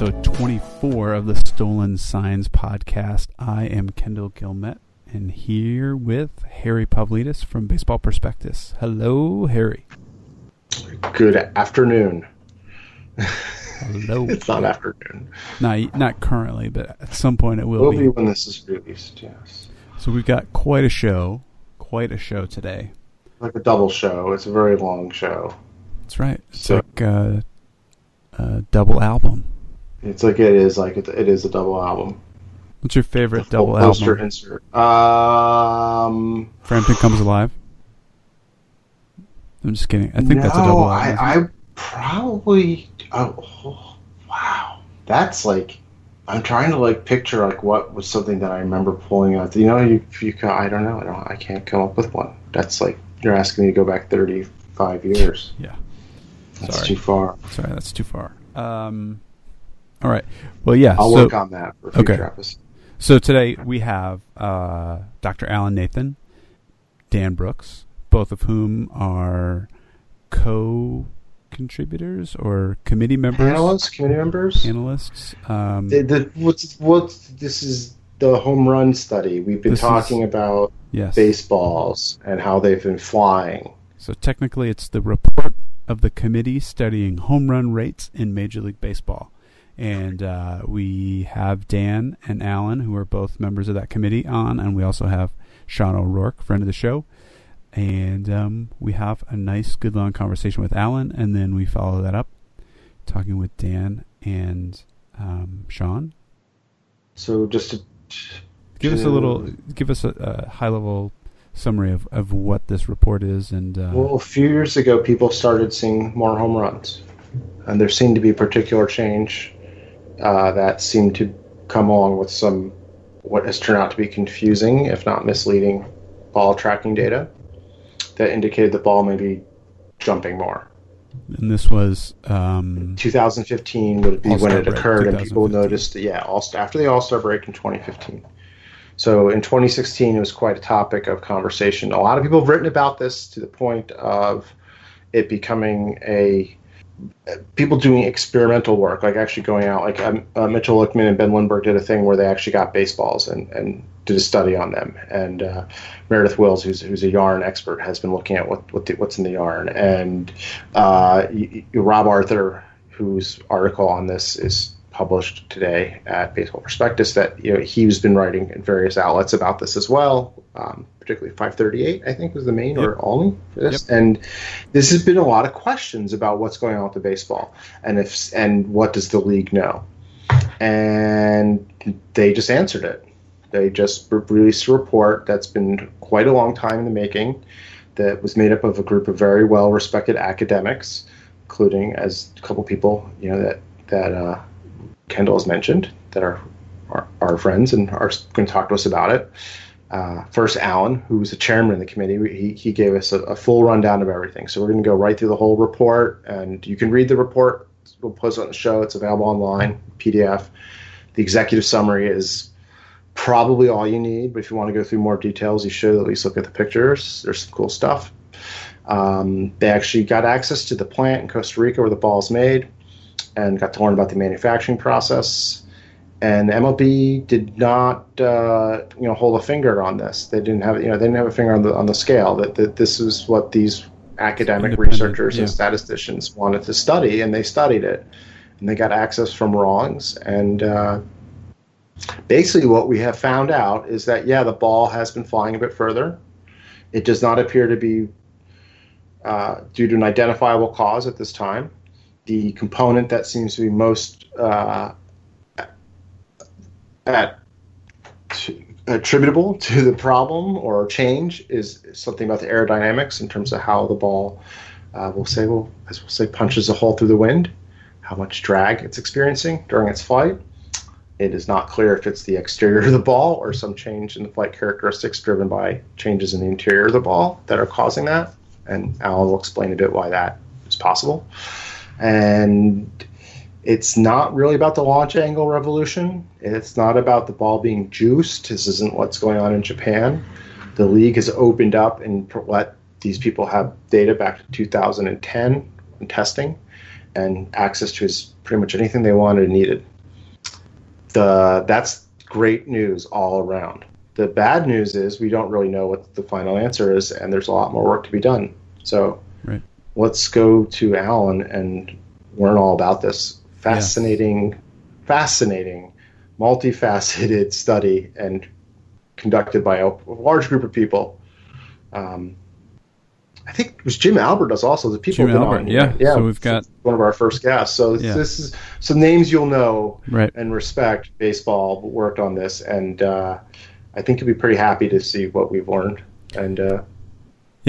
episode 24 of the Stolen Signs podcast. I am Kendall Guillemette, and here with Harry Pavlidis from Baseball Prospectus. Hello, Harry. Good afternoon. Hello. it's not afternoon. Not, not currently, but at some point it will, Will be. be when this is released. Yes, So we've got quite a show, quite a show today. like a double show. It's a very long show. That's right. It's So- like a, a double album. It's like it is like it, it is a double album. What's your favorite Full double poster album? insert. Um, Frampton Comes Alive? I'm just kidding. I think no, that's a double album. I. I probably. Oh, oh, wow, that's like. I'm trying to like picture like what was something that I remember pulling out. You know, you you I don't know. I don't. I can't come up with one. That's like you're asking me to go back 35 years. yeah. That's Sorry. too far. Sorry, that's too far. Um, all right. Well, yeah. I'll so, work on that for future okay. episodes. so today we have uh, Dr. Alan Nathan, Dan Brooks, both of whom are co-contributors or committee members, Panelists, committee members. analysts. Um, The, the, what's what's this is the home run study. We've been talking is- about yes. baseballs and how they've been flying. So technically, it's the report of the committee studying home run rates in Major League Baseball. And uh, we have Dan and Alan, who are both members of that committee, on, and we also have Sean O'Rourke, friend of the show. And um, we have a nice, good long conversation with Alan, and then we follow that up talking with Dan and um, Sean. So just to Give us a little, give us a, a high level summary of, of what this report is, and uh, well, a few years ago, people started seeing more home runs, and there seemed to be a particular change uh, that seemed to come along with some what has turned out to be confusing, if not misleading, ball tracking data that indicated the ball may be jumping more. and this was um, 2015 would be when it occurred, and people noticed. That, yeah, all after the All Star break in 2015. So in 2016, it was quite a topic of conversation. A lot of people have written about this to the point of it becoming a people doing experimental work, like actually going out. Like um, uh, Mitchel Lichtman and Ben Lindbergh did a thing where they actually got baseballs and, and did a study on them. And uh, Meredith Wills, who's who's a yarn expert, has been looking at what, what the, what's in the yarn. And uh, Rob Arthur, whose article on this is published today at Baseball Prospectus, that you know he's been writing in various outlets about this as well. Um, particularly 538, I think was the main or only for this. And this has been a lot of questions about what's going on with the baseball and if and what does the league know. And they just answered it. They just released a report that's been quite a long time in the making that was made up of a group of very well respected academics, including as a couple people, you know, that that uh, Kendall has mentioned that are are, are friends and are going to talk to us about it. Uh, first, Alan, who was the chairman of the committee, he, he gave us a, a full rundown of everything. So we're going to go right through the whole report, and you can read the report. We'll post it on the show. It's available online, PDF. The executive summary is probably all you need, but if you want to go through more details, you should at least look at the pictures. There's some cool stuff. Um, they actually got access to the plant in Costa Rica where the ball is made and got to learn about the manufacturing process. And MLB did not, uh, you know, hold a finger on this. They didn't have, you know, they didn't have a finger on the on the scale. That, that this is what these academic researchers yeah. and statisticians wanted to study, and they studied it, and they got access from Rawlings. And uh, basically, what we have found out is that yeah, the ball has been flying a bit further. It does not appear to be uh, due to an identifiable cause at this time. The component that seems to be most uh, at to, attributable to the problem or change is something about the aerodynamics in terms of how the ball uh, will say well as we'll say punches a hole through the wind how much drag it's experiencing during its flight. It is not clear if it's the exterior of the ball or some change in the flight characteristics driven by changes in the interior of the ball that are causing that and alan will explain a bit why that is possible. And it's not really about the launch angle revolution. It's not about the ball being juiced. This isn't what's going on in Japan. The league has opened up and let these people have data back to 2010 and testing, and access to pretty much anything they wanted and needed. The that's great news all around. The bad news is we don't really know what the final answer is, and there's a lot more work to be done. So Right. let's go to Alan and learn all about this fascinating, fascinating, multifaceted study and conducted by a large group of people. Um, I think it was Jim Albert does also the people Jim Albert, on. yeah. yeah. So we've got- one of our first guests. So Yeah. this is some names you'll know Right. and respect. Baseball worked on this, and uh, I think you'll be pretty happy to see what we've learned. And uh,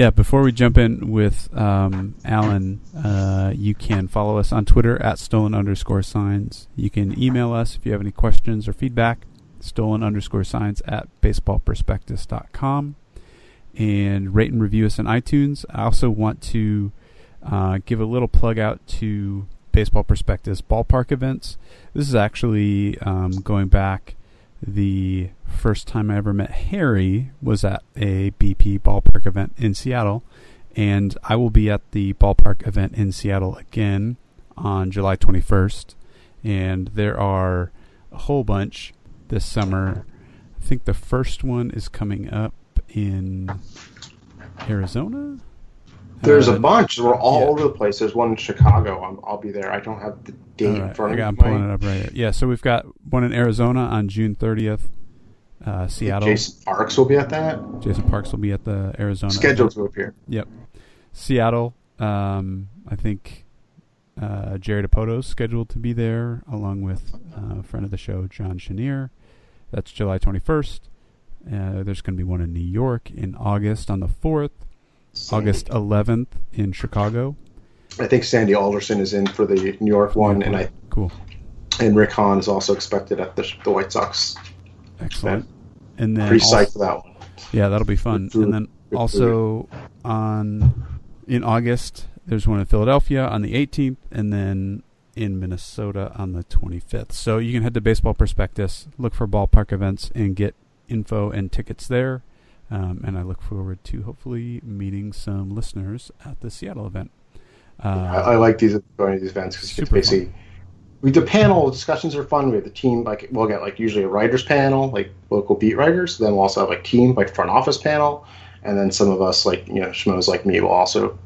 Yeah, before we jump in with um, Alan, uh, you can follow us on Twitter at stolen underscore signs. You can email us if you have any questions or feedback, stolen underscore signs at baseballprospectus.com. And rate and review us on iTunes. I also want to uh, give a little plug out to Baseball Prospectus ballpark events. This is actually um, going back the first time I ever met Harry was at a BP ballpark event in Seattle, and I will be at the ballpark event in Seattle again on July 21st. And there are a whole bunch this summer. I think the first one is coming up in Arizona. There's Uh, a bunch. We're all yeah. over the place. There's one in Chicago. I'm, I'll be there. I don't have the date All in right, front I of got, I'm me. pulling it up right here. Yeah, so we've got one in Arizona on June 30th. Uh, Seattle. Jason Parks will be at that. Jason Parks will be at the Arizona. Scheduled to appear. Yep. Seattle. Um, I think uh, Jerry Dipoto's scheduled to be there, along with uh, a friend of the show, John Chenier. That's July 21st. Uh, there's going to be one in New York in August on the 4th. August 11th in Chicago. I think Sandy Alderson is in for the New York one, and I Cool. and Rick Hahn is also expected at the the White Sox. Excellent. And then Pretty psyched for that one. Yeah, that'll be fun. Food. And then also on in August, there's one in Philadelphia on the 18th, and then in Minnesota on the 25th. So you can head to Baseball Prospectus, look for ballpark events, and get info and tickets there. Um, and I look forward to hopefully meeting some listeners at the Seattle event. Uh, I, I like these going to these events because you get to basically. We, the panel discussions are fun. We have the team like we'll get like usually a writers panel, like local beat writers. Then we'll also have like team like front office panel, and then some of us like you know schmoes like me will also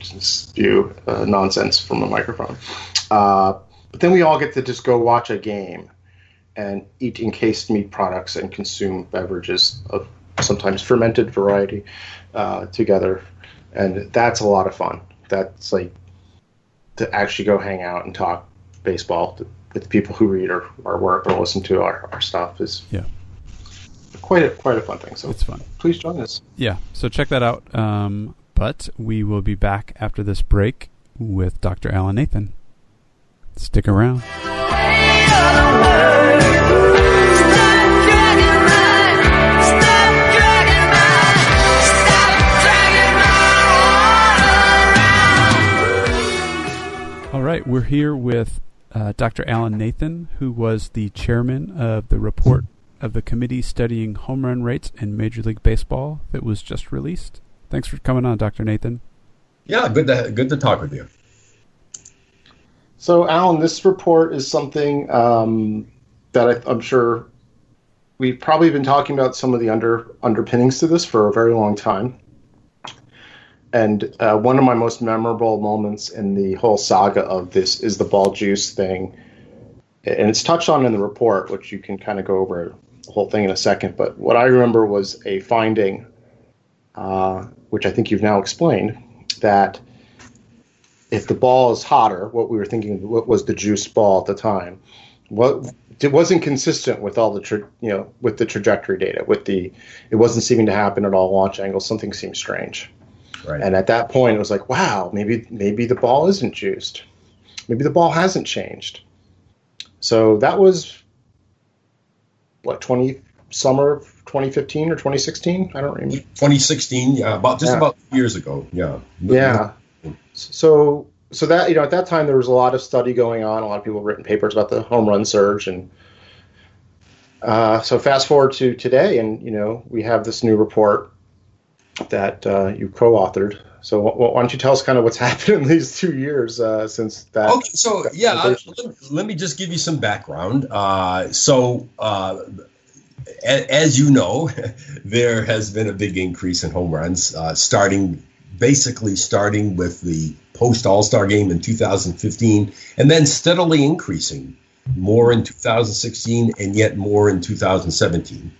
spew uh, nonsense from a microphone. Uh, but then we all get to just go watch a game and eat encased meat products and consume beverages of sometimes fermented variety uh, together, and that's a lot of fun. That's like to actually go hang out and talk baseball to, with people who read our, our work or listen to our, our stuff is Yeah. quite a quite a fun thing. So it's fun. please join us. Yeah, so check that out. Um, but we will be back after this break with Dr. Alan Nathan. Stick around. All right, we're here with uh, Dr. Alan Nathan, who was the chairman of the report of the committee studying home run rates in Major League Baseball that was just released. Thanks for coming on, Dr. Nathan. Yeah, good to good to talk with you. So, Alan, this report is something um, that I, I'm sure we've probably been talking about some of the under underpinnings to this for a very long time. And uh, one of my most memorable moments in the whole saga of this is the ball juice thing. And it's touched on in the report, which you can kind of go over the whole thing in a second. But what I remember was a finding, uh, which I think you've now explained, that if the ball is hotter, what we were thinking what was the juice ball at the time, what it wasn't consistent with all the tra- you know with the trajectory data. With the it wasn't seeming to happen at all launch angles. Something seemed strange. Right. And at that point, it was like, wow, maybe maybe the ball isn't juiced. Maybe the ball hasn't changed. So that was what twenty summer of 2015 or 2016. I don't remember. 2016, yeah, about just Yeah. about years ago. Yeah. Yeah. So so that you know at that time there was a lot of study going on. A lot of people have written papers about the home run surge, and uh, so fast forward to today, and you know we have this new report that uh, you co-authored So why don't you tell us kind of what's happened in these two years uh, since that? Okay, so yeah, uh, let, let, me just give you some background. Uh, so uh, as you know, there has been a big increase in home runs, uh, starting basically starting with the post All Star game in 2015, and then steadily increasing more in 2016 and yet more in 2017.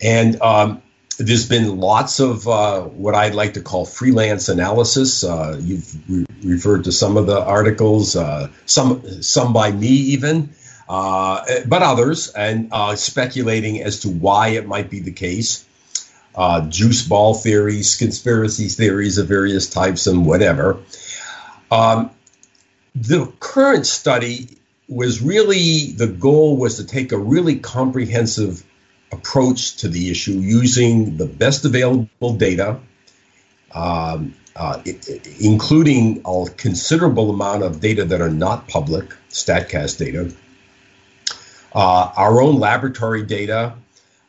And um, there's been lots of uh, what I'd like to call freelance analysis. Uh, you've re- referred to some of the articles, uh, some some by me even, uh, but others, and uh, speculating as to why it might be the case. Uh, juice ball theories, conspiracy theories of various types, and whatever. Um, the current study was really the goal was to take a really comprehensive approach to the issue using the best available data, um, uh, including a considerable amount of data that are not public, StatCast data, uh, our own laboratory data,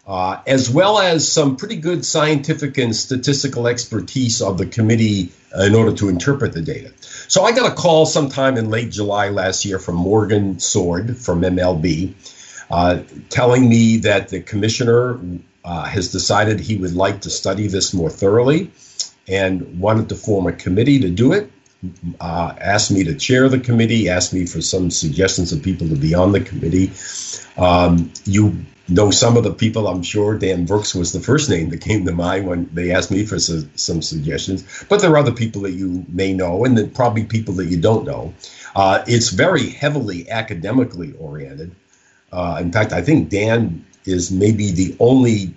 uh, as well as some pretty good scientific and statistical expertise of the committee in order to interpret the data. So I got a call sometime in late July last year from Morgan Sword from MLB telling me that the commissioner uh, has decided he would like to study this more thoroughly and wanted to form a committee to do it. Uh, asked me to chair the committee, asked me for some suggestions of people to be on the committee. Um, you know some of the people, I'm sure. Dan Brooks was the first name that came to mind when they asked me for su- some suggestions. But there are other people that you may know, and then probably people that you don't know. Uh, it's very heavily academically oriented. Uh, in fact, I think Dan is maybe the only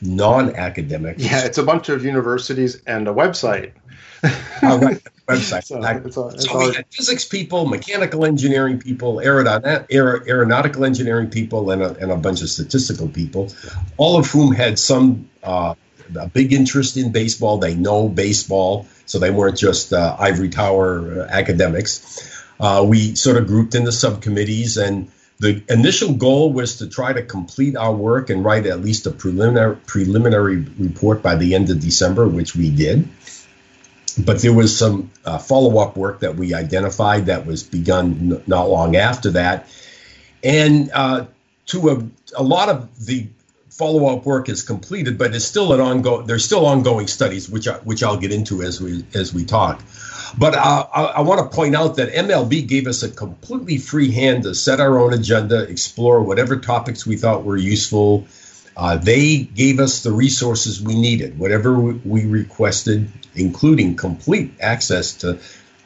non-academic. Yeah, it's a bunch of universities and a website. oh, right. Website. so, it's a, it's so we had physics people, mechanical engineering people, aeronautical engineering people, and a, and a bunch of statistical people, all of whom had some uh, a big interest in baseball. They know baseball, so they weren't just uh, ivory tower academics. Uh, we sort of grouped into subcommittees and the initial goal was to try to complete our work and write at least a preliminary preliminary report by the end of December, which we did. But there was some uh, follow up work that we identified that was begun n- not long after that, and uh, to a, a lot of the follow up work is completed, but it's still an ongoing. There's still ongoing studies, which I, which I'll get into as we as we talk. But uh, I, I want to point out that MLB gave us a completely free hand to set our own agenda, explore whatever topics we thought were useful. Uh, they gave us the resources we needed, whatever we requested, including complete access to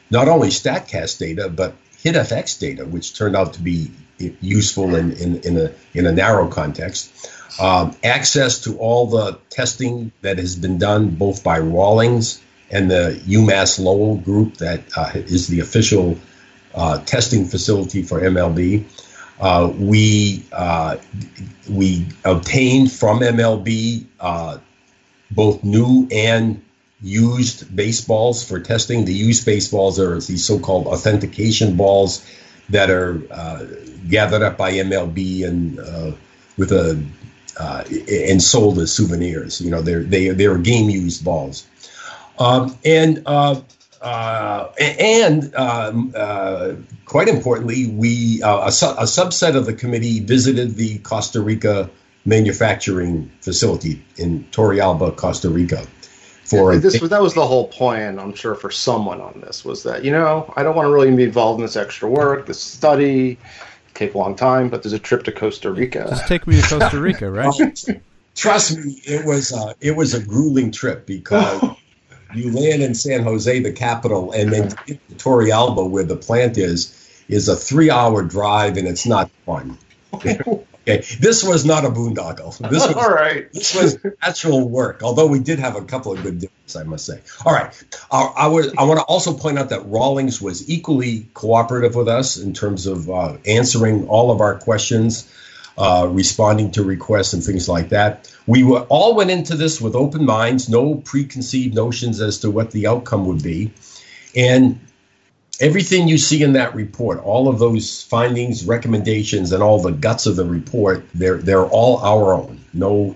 not only StatCast data, but HitFX data, which turned out to be useful in, in, in, a, in a narrow context. Um, access to all the testing that has been done both by Rawlings and the UMass Lowell group that uh, is the official uh, testing facility for MLB. Uh, we uh, we obtained from MLB uh, both new and used baseballs for testing. The used baseballs are these so-called authentication balls that are uh, gathered up by MLB and with a and sold as souvenirs. You know, they're they they're game used balls. Um, and uh, uh, and um, uh, quite importantly, we uh, a, su- a, subset of the committee visited the Costa Rica manufacturing facility in Turrialba, Costa Rica. For yeah, this was that was the whole plan, I'm sure, for someone on this was that you know I don't want to really be involved in this extra work, this study, take a long time, but there's a trip to Costa Rica. Just take me to Costa Rica, right? Trust me, it was uh, it was a grueling trip because you land in San Jose, the capital, and then to Turrialba, where the plant is, is a three-hour drive, and it's not fun. Okay, this was not a boondoggle. This was, All right. This was actual work. Although we did have a couple of good days, I must say. All right, uh, I. I want to also point out that Rawlings was equally cooperative with us in terms of uh, answering all of our questions uh, responding to requests and things like that. We were, all went into this with open minds, no preconceived notions as to what the outcome would be. And everything you see in that report, all of those findings, recommendations, and all the guts of the report, they're they're all our own. No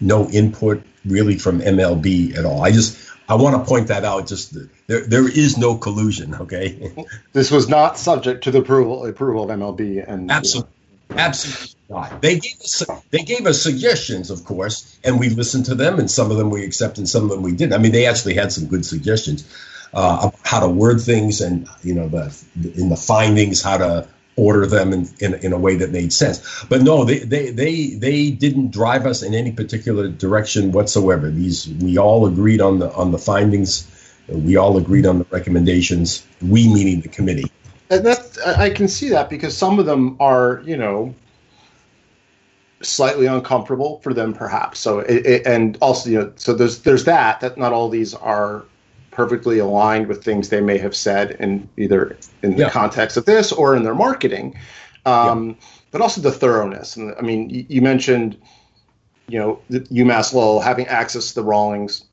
no input really from MLB at all. I just I want to point that out. Just there, there is no collusion. Okay. this was not subject to the approval approval of MLB and absolutely, absolutely not. They gave us they gave us suggestions, of course, and we listened to them, and some of them we accepted, and some of them we didn't. I mean, they actually had some good suggestions uh, how to word things, and you know, the in the findings, how to order them in, in, in, a way that made sense. But no, they, they, they, they didn't drive us in any particular direction whatsoever. These we all agreed on the on the findings. We all agreed on the recommendations. We meaning the committee. I can see that because some of them are, you know, slightly uncomfortable for them, perhaps. So, it, it, and also, you know, so there's there's that that not all these are perfectly aligned with things they may have said in either in the yeah. context of this or in their marketing. Um, yeah. But also the thoroughness. And I mean, you, you mentioned, you know, UMass Lowell having access to the Rawlings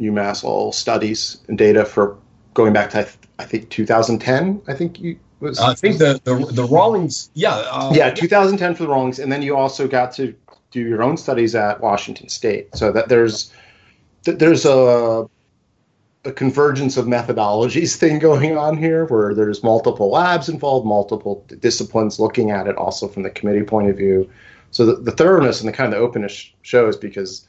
UMass Lowell studies and data for going back to I think 2010. I think you was. I think the the, the Rawlings, yeah, uh, yeah, 2010 for the Rawlings, and then you also got to do your own studies at Washington State. So that there's there's a a convergence of methodologies thing going on here where there's multiple labs involved, multiple disciplines looking at it also from the committee point of view. So the, the thoroughness and the kind of openness shows because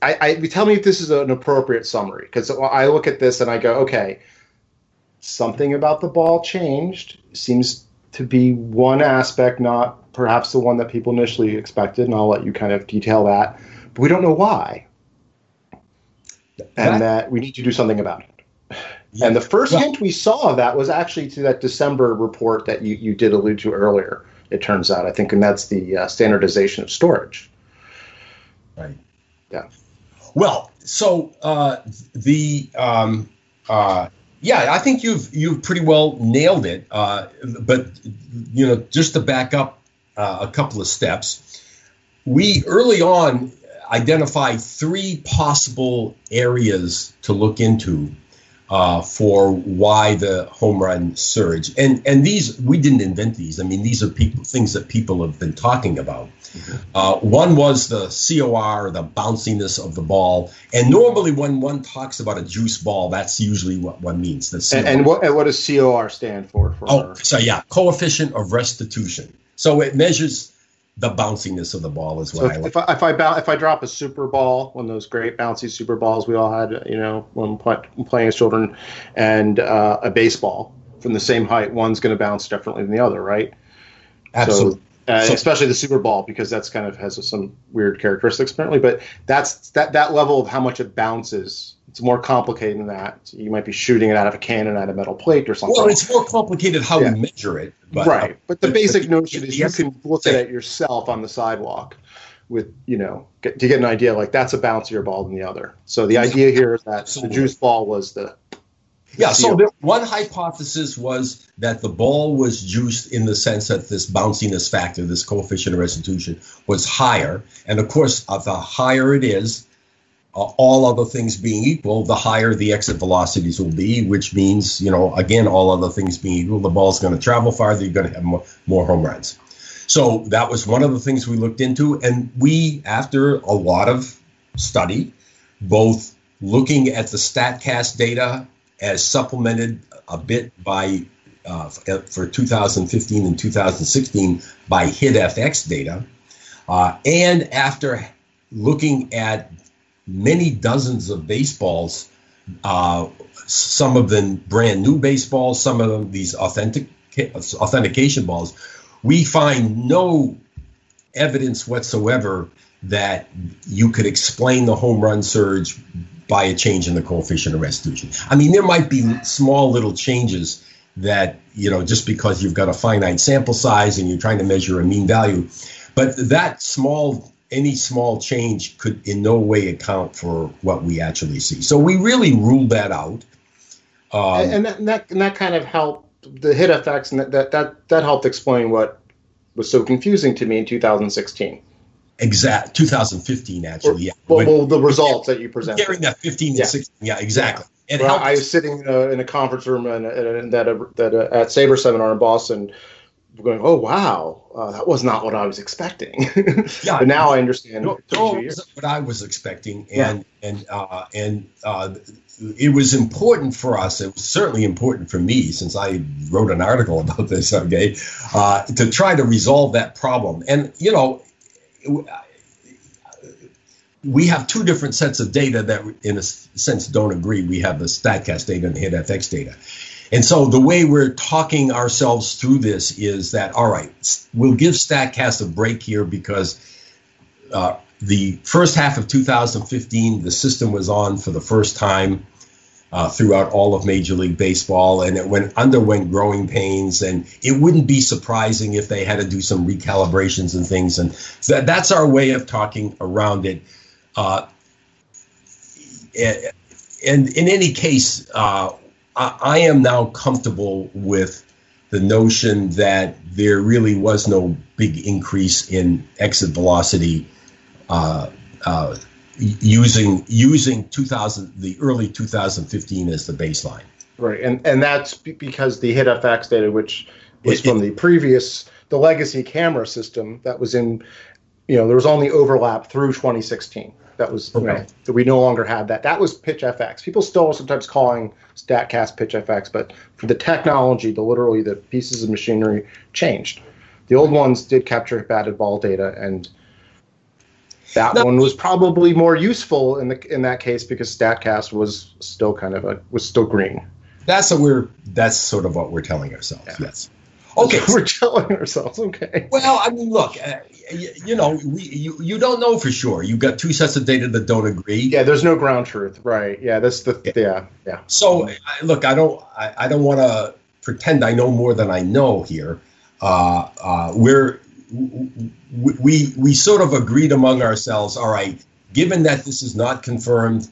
I, I tell me if this is an appropriate summary because I look at this and I go, okay, something about the ball changed. Seems to be one aspect, not perhaps the one that people initially expected, and I'll let you kind of detail that. But we don't know why and that we need to do something about it. Yeah. And the first well, hint we saw of that was actually to that December report that you, you did allude to earlier, it turns out, I think, and that's the uh, standardization of storage. Right. Yeah. Well, so uh, the. Um, uh, yeah, I think you've you've pretty well nailed it. Uh, but you know, just to back up uh, a couple of steps, we early on identify three possible areas to look into uh, for why the home run surge. And and these we didn't invent these. I mean, these are people things that people have been talking about. Mm-hmm. Uh, one was the COR, the bounciness of the ball. And normally, when one talks about a juice ball, that's usually what one means. The and, and, what and what does COR stand for? for oh, so yeah, coefficient of restitution. So it measures the bounciness of the ball as well. So if, I if I if I drop a super ball, one of those great bouncy super balls we all had, you know, when playing as children, and uh, a baseball from the same height, one's going to bounce differently than the other, right? Absolutely. So, uh, so, especially the super ball because that's kind of has some weird characteristics apparently, but that's that that level of how much it bounces it's more complicated than that. You might be shooting it out of a cannon at a metal plate or something. Well, it's more complicated how yeah. we measure it. But, right. But the, the basic the, notion the, is you can look at it yourself on the sidewalk with, you know, get, to get an idea like that's a bouncier ball than the other. So the idea here is that Absolutely. the juice ball was the. yeah, so the, one hypothesis was that the ball was juiced in the sense that this bounciness factor, this coefficient of restitution, was higher. And of course, uh, the higher it is, uh, all other things being equal, the higher the exit velocities will be, which means, you know, again, all other things being equal, the ball's going to travel farther, you're going to have more, more home runs. So that was one of the things we looked into. And we, after a lot of study, both looking at the StatCast data as supplemented a bit by uh, for 2015 and 2016 by HitFX data, uh, and after looking at many dozens of baseballs, uh, some of them brand new baseballs, some of them these authentic authentication balls. We find no evidence whatsoever that you could explain the home run surge by a change in the coefficient of restitution. I mean, there might be small little changes that, you know, just because you've got a finite sample size and you're trying to measure a mean value, but that small any small change could in no way account for what we actually see. So we really ruled that out. Um, and, that, and, that, and that kind of helped the HitFX, and that, that that that helped explain what was so confusing to me in 2016. Exact 2015 actually. Or, yeah. Well, well, the results that you presented. Comparing that 15 yeah. 16. Yeah, exactly. Yeah. well, I was sitting uh, in a conference room and, and that uh, that uh, at Saberseminar in Boston going, "Oh wow, uh, that was not what I was expecting." yeah, but now I understand. No, what I was expecting, and yeah. and uh, and uh, it was important for us. It was certainly important for me since I wrote an article about this. Okay, uh, to try to resolve that problem, and you know. We have two different sets of data that, in a sense, don't agree. We have the StatCast data and the HitFX data. And so the way we're talking ourselves through this is that, all right, we'll give StatCast a break here because uh, the first half of 2015, the system was on for the first time uh, throughout all of Major League Baseball, and it went underwent growing pains. And it wouldn't be surprising if they had to do some recalibrations and things. And that, that's our way of talking around it. Uh, and in any case, uh, I, I am now comfortable with the notion that there really was no big increase in exit velocity uh, uh, using using 2000 the early 2015 as the baseline. Right, and and that's because the HitFX data, which was it, from it, the previous the legacy camera system that was in, you know, there was only overlap through 2016. That was okay. you know, that we no longer had that. That was PitchFX. People still sometimes calling Statcast PitchFX, but for the technology, the literally the pieces of machinery changed. The old ones did capture batted ball data, and that no. one was probably more useful in the in that case because Statcast was still kind of a was still green. That's what we're. That's sort of what we're telling ourselves. Yeah. Yes. Okay, we're telling ourselves. Okay. Well, I mean, look, uh, you, you, know, we, you you don't know for sure. You've got two sets of data that don't agree. Yeah, there's no ground truth, right? Yeah, that's the yeah yeah. yeah. So look, I don't I, I don't want to pretend I know more than I know here. Uh, uh, we're we we sort of agreed among ourselves. All right, given that this is not confirmed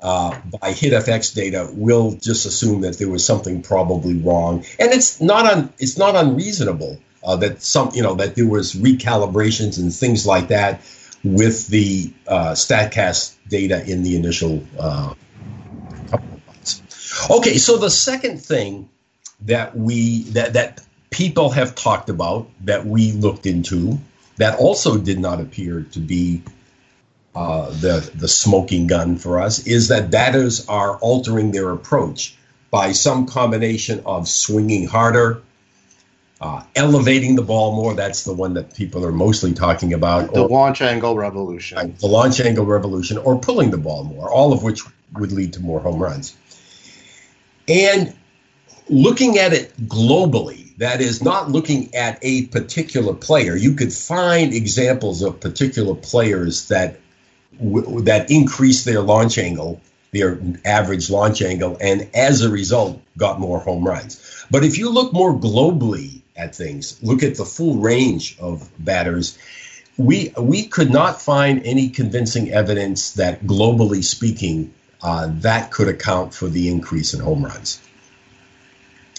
uh, by HitFX data, we'll just assume that there was something probably wrong, and it's not un, it's not unreasonable uh, that some you know that there was recalibrations and things like that with the uh, Statcast data in the initial. Uh, couple of months. okay, so the second thing that we that that people have talked about that we looked into that also did not appear to be uh, the the smoking gun for us is that batters are altering their approach by some combination of swinging harder, uh, elevating the ball more. That's the one that people are mostly talking about. The or, launch angle revolution. Right, the launch angle revolution, or pulling the ball more. All of which would lead to more home runs. And looking at it globally, that is not looking at a particular player. You could find examples of particular players that w- that increased their launch angle, their average launch angle, and as a result, got more home runs. But if you look more globally at things, look at the full range of batters, we we could not find any convincing evidence that globally speaking, uh, that could account for the increase in home runs.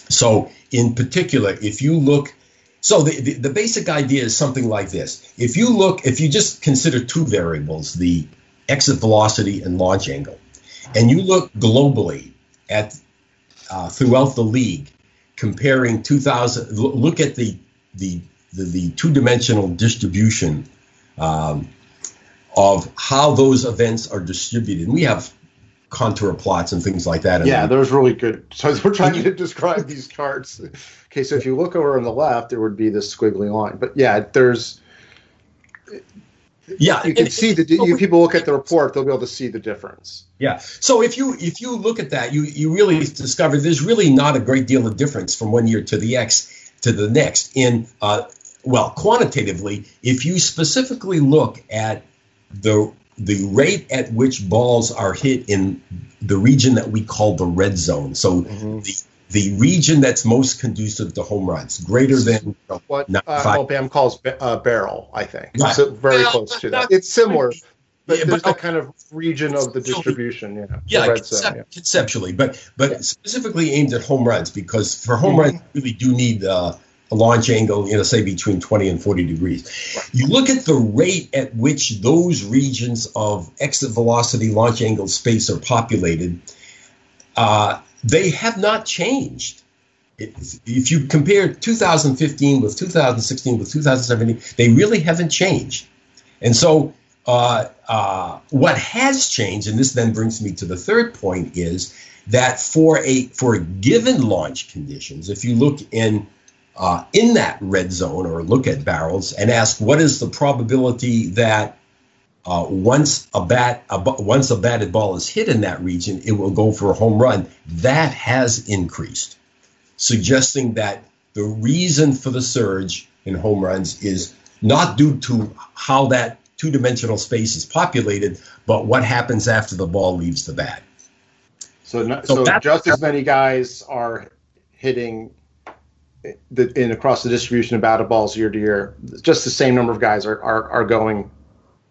So, in particular, if you look so the, the, the, basic idea is something like this. If you look, if you just consider two variables, the exit velocity and launch angle, and you look globally at uh, throughout the league, comparing 2000, look at the the the, the two-dimensional distribution um, of how those events are distributed. And we have contour plots and things like that. Yeah, those really good. So we're trying to describe these charts. Okay, so if you look over on the left, there would be this squiggly line. But yeah, there's. Yeah, you can see the you, people look at the report; they'll be able to see the difference. Yeah. So if you if you look at that, you you really discover there's really not a great deal of difference from one year to the X to the next. In uh, well, quantitatively, if you specifically look at the the rate at which balls are hit in the region that we call the red zone. So mm-hmm. the the region that's most conducive to home runs, greater than what uh, MLBAM calls uh, barrel, I think. Right. So very well, close to that. It's similar, but yeah, there's but, that kind of region of the distribution. Yeah, yeah, concep- zone, yeah. conceptually, but but yeah. specifically aimed at home runs because for home mm-hmm. runs, you really do need uh, a launch angle, you know, say between 20 and 40 degrees. Right. You look at the rate at which those regions of exit velocity, launch angle space are populated, uh, they have not changed if you compare 2015 with 2016 with 2017, they really haven't changed. And so, uh, uh, what has changed, and this then brings me to the third point, is that for a for given launch conditions, if you look in uh, in that red zone or look at barrels and ask what is the probability that uh, once a bat a, once a batted ball is hit in that region, it will go for a home run. That has increased, suggesting that the reason for the surge in home runs is not due to how that two-dimensional space is populated, but what happens after the ball leaves the bat. So, so, so just as many guys are hitting the, in across the distribution of batted balls year to year, just the same number of guys are, are, are going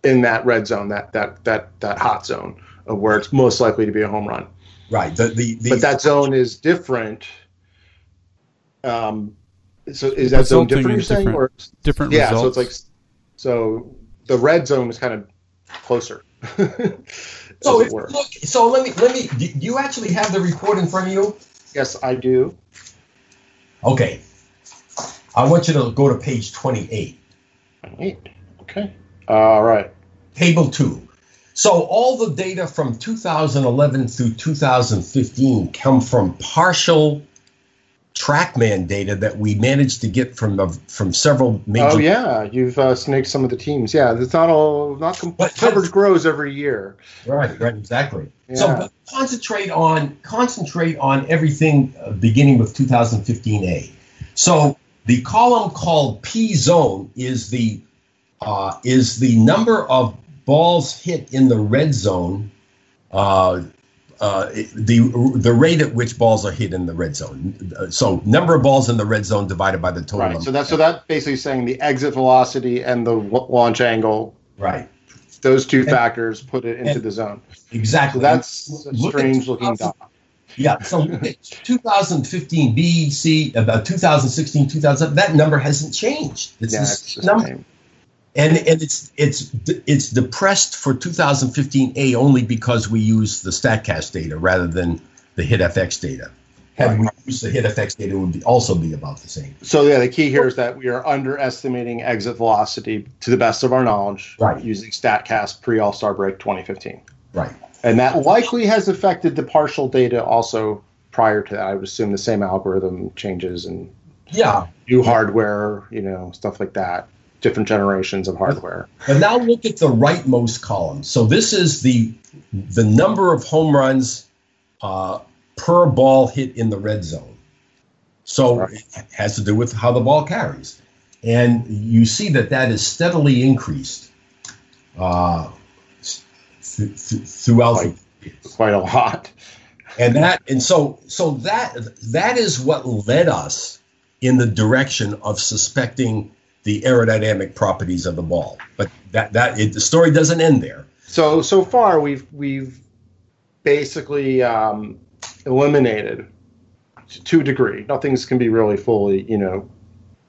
in that red zone, that that that that hot zone of where it's most likely to be a home run. Right. The, the, the but that zone is different. Um, so is that zone different? You're saying, different, or different? Yeah. Results. So it's like so the red zone is kind of closer. so look, so let me let me. Do you actually have the report in front of you? Yes, I do. Okay. I want you to go to page 28. 28. Okay. All right. Table 2. So all the data from 2011 through 2015 come from partial TrackMan data that we managed to get from the, from several major. Oh yeah, you've uh, snaked some of the teams. Yeah, it's not all not com- but, coverage grows every year. Right, right, exactly. Yeah. So concentrate on concentrate on everything uh, beginning with 2015A. So the column called P zone is the uh, is the number of balls hit in the red zone uh, uh, the the rate at which balls are hit in the red zone. So number of balls in the red zone divided by the total. Right. So that's so that basically saying the exit velocity and the launch angle. Right. Those two and, factors put it into the zone. Exactly. So that's a strange looking dot. Yeah. So 2015 B, C, about 2016, 2000. That number hasn't changed. It's, yeah, the number. Same and and it's it's it's depressed for 2015A only because we use the Statcast data rather than the HitFX data. Had we used the HitFX data, it would be also be about the same. So yeah, the key here is that we are underestimating exit velocity to the best of our knowledge, right. using Statcast pre All Star break 2015. Right, and that likely has affected the partial data also prior to that. I would assume the same algorithm changes and yeah, new hardware, you know, stuff like that different generations of hardware. But now look at the rightmost column. So this is the the number of home runs uh, per ball hit in the red zone. So right. it has to do with how the ball carries, and you see that that is steadily increased uh, th- th- throughout quite, quite a lot. And that and so so that that is what led us in the direction of suspecting the aerodynamic properties of the ball. But that that it, the story doesn't end there. So so far we've we've basically um, eliminated to a degree. Nothing's can be really fully you know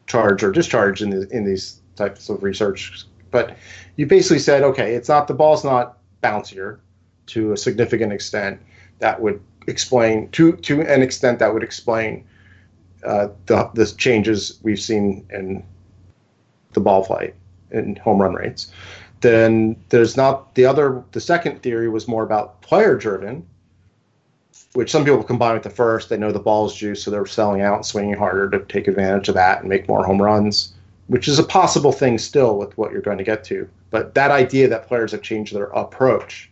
charged or discharged in the, in these types of research. But you basically said, okay, it's not the ball's not bouncier to a significant extent. That would explain to to an extent that would explain uh, the the changes we've seen in the ball flight and home run rates. Then there's not the other. The second theory was more about player driven, which some people combine with the first. They know the ball's juice, so they're selling out and swinging harder to take advantage of that and make more home runs, which is a possible thing still with what you're going to get to. But that idea that players have changed their approach,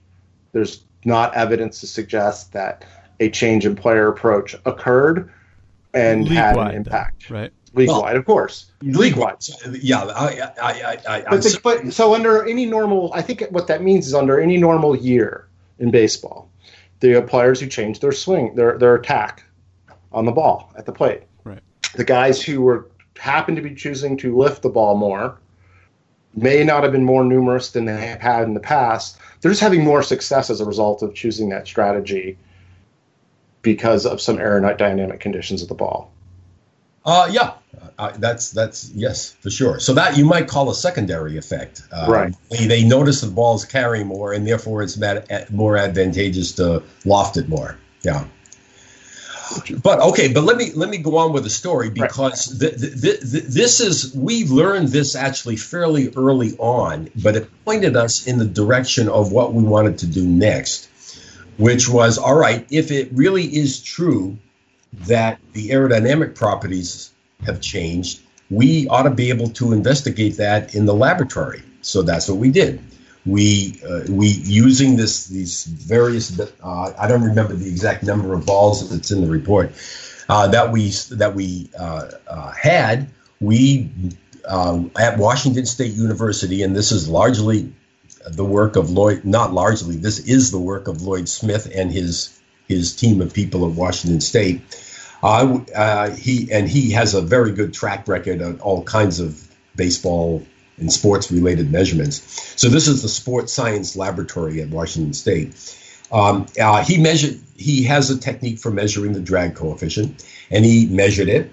there's not evidence to suggest that a change in player approach occurred and League had an impact. Though, right league well, wide, of course, league wide. Yeah, I, I, I, but, the, but so under any normal, I think what that means is under any normal year in baseball, the players who change their swing, their their attack on the ball at the plate. Right. The guys who were happen to be choosing to lift the ball more may not have been more numerous than they have had in the past. They're just having more success as a result of choosing that strategy because of some aerodynamic conditions of the ball. Uh, yeah, uh, that's that's yes for sure. So that you might call a secondary effect. Um, right. They, they notice the ball's carry more, and therefore it's more advantageous to loft it more. Yeah. but okay, but let me let me go on with the story because right. the, the, the, this is we learned this actually fairly early on, but it pointed us in the direction of what we wanted to do next, which was all right. If it really is true that the aerodynamic properties have changed, we ought to be able to investigate that in the laboratory. So that's what we did we uh, we using this these various uh, I don't remember the exact number of balls that's in the report uh, that we that we uh, uh, had we uh, at Washington State University and this is largely the work of Lloyd not largely this is the work of Lloyd Smith and his his team of people at Washington State he and he has a very good track record on all kinds of baseball and sports related measurements. So this is the Sports Science Laboratory at Washington State. Um, uh, he measured. He has a technique for measuring the drag coefficient, and he measured it.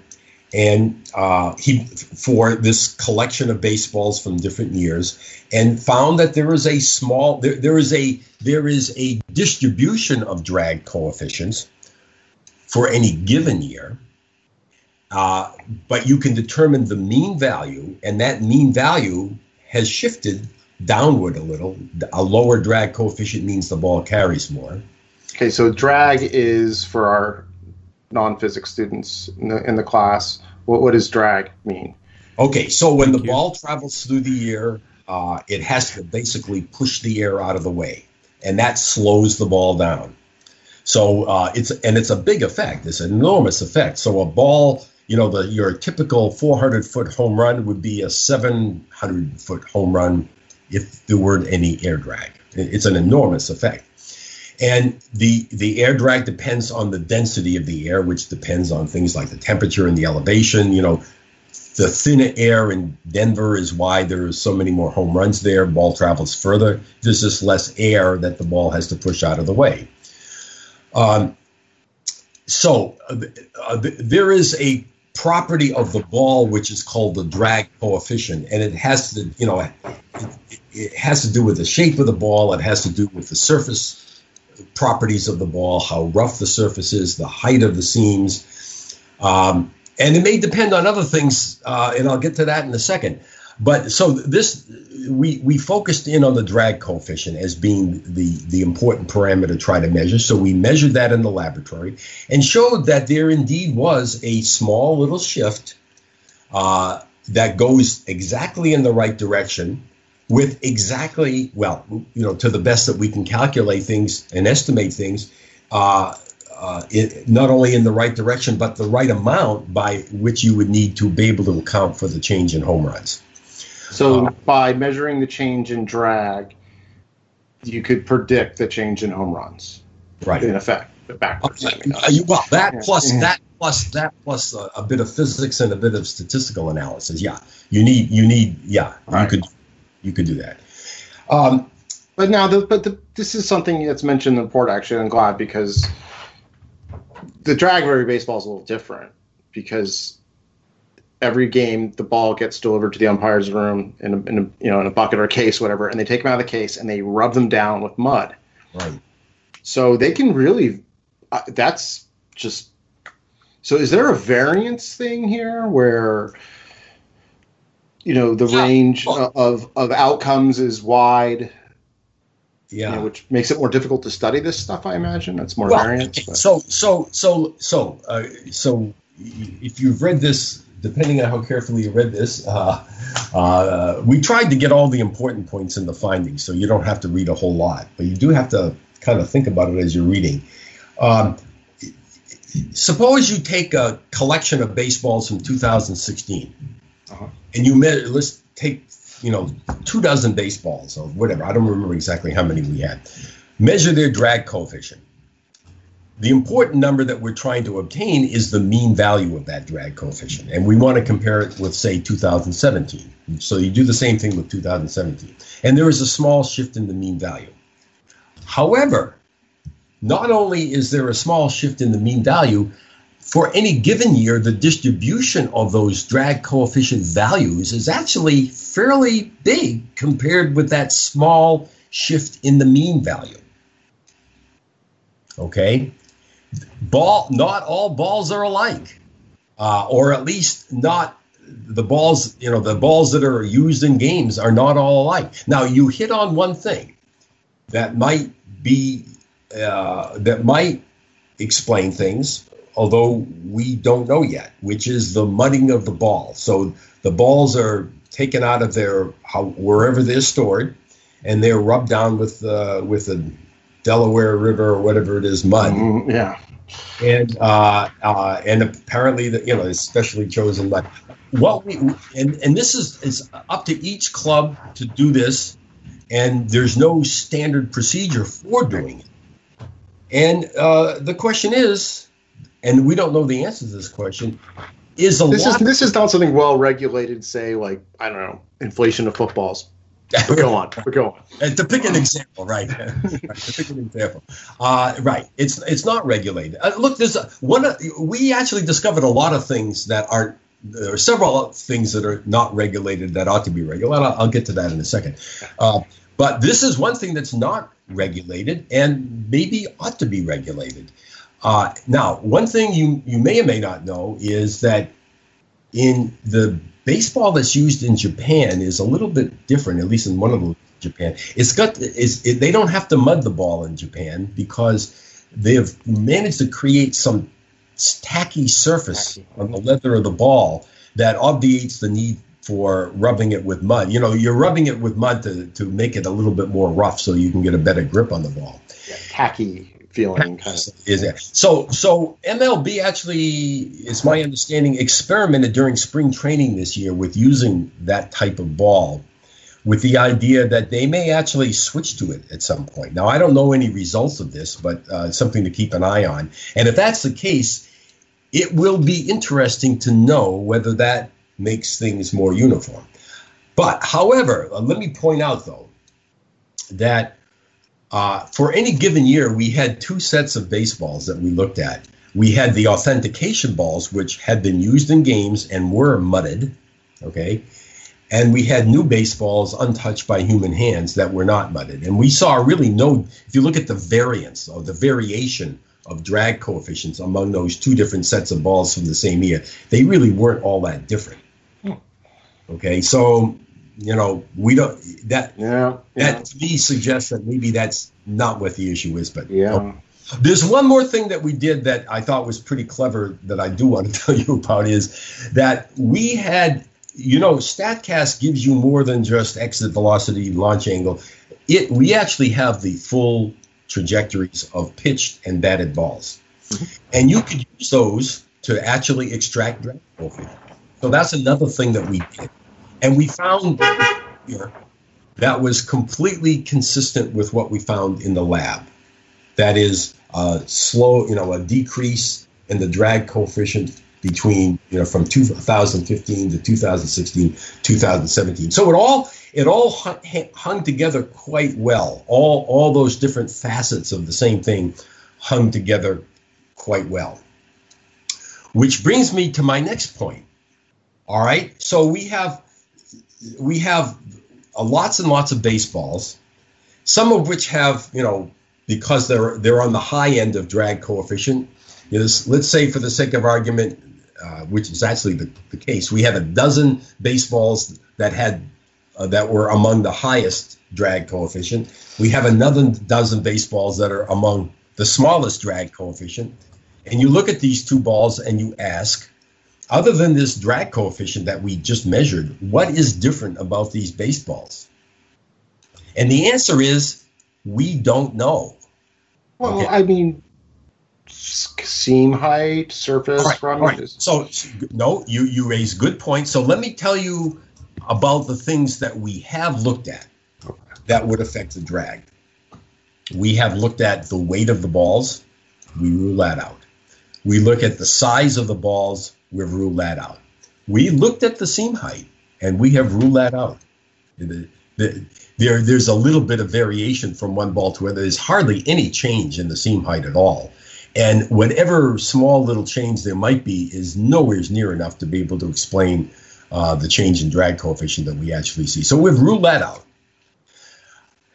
And uh, he for this collection of baseballs from different years, and found that there is a small there, there is a there is a distribution of drag coefficients for any given year uh, but you can determine the mean value, and that mean value has shifted downward a little. A lower drag coefficient means the ball carries more. Okay, so drag is for our non-physics students in the, in the class. What, what does drag mean? Okay, so when Thank the you. ball travels through the air, uh, it has to basically push the air out of the way, and that slows the ball down. So uh, it's and it's a big effect. It's an enormous effect. So a ball you know, the your typical 400 foot home run would be a 700 foot home run if there weren't any air drag. It's an enormous effect. And the the air drag depends on the density of the air, which depends on things like the temperature and the elevation. You know, the thinner air in Denver is why there are so many more home runs there. Ball travels further. There's just less air that the ball has to push out of the way. Um, so uh, uh, there is a property of the ball, which is called the drag coefficient, and it has to, you know, it, it, has to do with the shape of the ball. It has to do with the surface properties of the ball, how rough the surface is, the height of the seams, um, and it may depend on other things. Uh, and I'll get to that in a second. But so this we we focused in on the drag coefficient as being the the important parameter to try to measure. So we measured that in the laboratory and showed that there indeed was a small little shift uh, that goes exactly in the right direction with exactly well you know to the best that we can calculate things and estimate things. Uh, uh, it, not only in the right direction, but the right amount by which you would need to be able to account for the change in home runs. So uh, by measuring the change in drag, you could predict the change in home runs. Right. In effect, backwards. Okay. I mean, well, that yeah. plus yeah. that plus that plus a, a, bit of physics and a bit of statistical analysis. Yeah, you need you need yeah you could you could do that. Um, but now, the, but the, this is something that's mentioned in the report. Actually, I'm glad because the drag of baseball is a little different because every game the ball gets delivered to the umpire's room in a, in a, you know in a bucket or a case whatever and they take them out of the case and they rub them down with mud right so they can really uh, that's just so is there a variance thing here where you know the yeah. range of of outcomes is wide yeah, you know, which makes it more difficult to study this stuff. I imagine that's more well, variance. But. So, so, so, so, uh, so, if you've read this depending on how carefully you read this, uh, uh, we tried to get all the important points in the findings, so you don't have to read a whole lot, but you do have to kind of think about it as you're reading. Um, suppose you take a collection of baseballs from 2016, uh-huh. and you measure, let's take you know two dozen baseballs or whatever. I don't remember exactly how many we had. Measure their drag coefficient the important number that we're trying to obtain is the mean value of that drag coefficient. And we want to compare it with, say, 2017. So you do the same thing with 2017. And there is a small shift in the mean value. However, not only is there a small shift in the mean value, for any given year, the distribution of those drag coefficient values is actually fairly big compared with that small shift in the mean value. Okay? ball. Not all balls are alike, uh, or at least not the balls. You know, the balls that are used in games are not all alike. Now, you hit on one thing that might be uh, that might explain things, although we don't know yet, which is the mudding of the ball. So the balls are taken out of their how, wherever they're stored, and they're rubbed down with uh, with the Delaware River or whatever it is mud. Mm, yeah. And uh, uh, and apparently, the, you know, especially chosen mud. What we and and this is is up to each club to do this, and there's no standard procedure for doing it. And uh, the question is, and we don't know the answer to this question, is a this lot is this is not something well regulated. Say like I don't know, inflation of footballs. But go on. But go on. And to pick an example, right? right to pick an example, uh, right? It's it's not regulated. Uh, look, there's a, one. Uh, we actually discovered a lot of things that aren't. There are several things that are not regulated that ought to be regulated. I'll, I'll get to that in a second. Uh, but this is one thing that's not regulated and maybe ought to be regulated. Uh, now, one thing you, you may or may not know is that in the baseball that's used in Japan is a little bit different, at least in one of the Japan. It's got is it, they don't have to mud the ball in Japan because they've managed to create some tacky surface on the leather of the ball that obviates the need for rubbing it with mud. You know, you're rubbing it with mud to, to make it a little bit more rough so you can get a better grip on the ball. Yeah, tacky feeling kind of. Is it? So so MLB actually, it's my understanding, experimented during spring training this year with using that type of ball with the idea that they may actually switch to it at some point. Now, I don't know any results of this, but uh, something to keep an eye on. And if that's the case, it will be interesting to know whether that makes things more uniform. But, however, uh, let me point out though that uh, for any given year, we had two sets of baseballs that we looked at. We had the authentication balls, which had been used in games and were mudded, okay? And we had new baseballs untouched by human hands that were not mudded. And we saw really no, if you look at the variance or the variation of drag coefficients among those two different sets of balls from the same year, they really weren't all that different. Okay, so you know we don't that Yeah. that yeah. to me suggests that maybe that's not what the issue is. But Yeah. oh. there's one more thing that we did that I thought was pretty clever that I do want to tell you about is that we had you know Statcast gives you more than just exit velocity, launch angle. It we actually have the full trajectories of pitched and batted balls, mm-hmm. and you could use those to actually extract drag coefficient. So that's another thing that we did. And we found here that was completely consistent with what we found in the lab. That is a slow, you know, a decrease in the drag coefficient between, you know, from 2015 to 2016, 2017. So it all it all hung, hung together quite well. All all those different facets of the same thing hung together quite well. Which brings me to my next point. All right, so we have we have lots and lots of baseballs, some of which have you know because they're they're on the high end of drag coefficient. You know, let's say for the sake of argument, uh, which is actually the, the case, we have a dozen baseballs that had uh, that were among the highest drag coefficient. We have another dozen baseballs that are among the smallest drag coefficient. And you look at these two balls and you ask, other than this drag coefficient that we just measured, what is different about these baseballs? And the answer is we don't know. Well, Okay. I mean, seam height, surface right, right. So no, you you raise good points. So let me tell you about the things that we have looked at that would affect the drag. We have looked at the weight of the balls. We rule that out. We look at the size of the balls. We've ruled that out. We looked at the seam height, and we have ruled that out. The- the- there, there's a little bit of variation from one ball to another. There's hardly any change in the seam height at all. And whatever small little change there might be is nowhere near enough to be able to explain uh, the change in drag coefficient that we actually see. So we've ruled that out.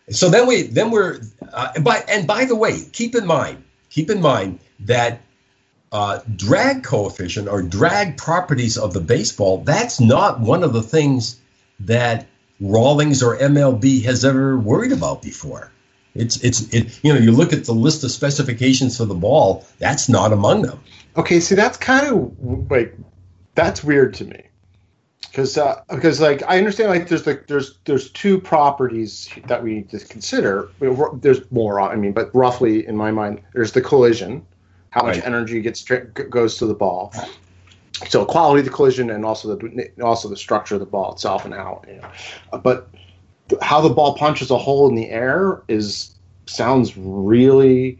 So then we then we're uh, and by and by the way, keep in mind keep in mind that uh, drag coefficient or drag properties of the baseball, that's not one of the things that Rawlings or MLB has ever worried about before. It's it's it, you know you look at the list of specifications for the ball, that's not among them. Okay, see that's kind of like that's weird to me because uh, because like I understand like there's like there's there's two properties that we need to consider. There's more, I mean, but roughly in my mind, there's the collision, how much right. energy gets goes to the ball. So quality of the collision and also the also the structure of the ball itself and how. You know. Uh, but how the ball punches a hole in the air is sounds really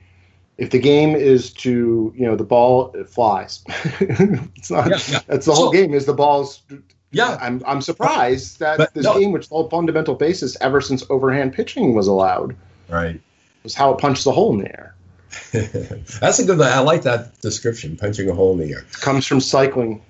if the game is to you know the ball it flies it's not yeah, yeah. that's the whole so, game is the ball's yeah, I'm I'm surprised that but, this no. game, which the fundamental basis ever since overhand pitching was allowed, right, was how it punched the hole in the air. That's a good. I like that description, punching a hole in the air. Comes from cycling.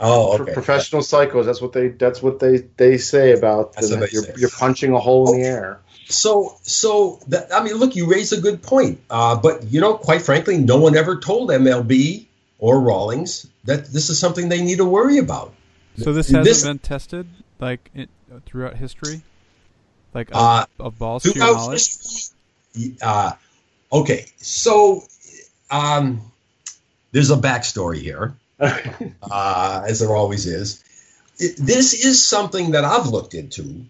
Oh, okay. professional cycles. That's what they. That's what they they say about the, you're, say. you're punching a hole in the air. So, so that, I mean, look, you raise a good point. Uh, but you know, quite frankly, no one ever told MLB or Rawlings that this is something they need to worry about. So this hasn't this, been tested like it, throughout history, like uh, of, balls to your knowledge. History, uh, okay, so um, there's a backstory here, uh, as there always is. It, this is something that I've looked into.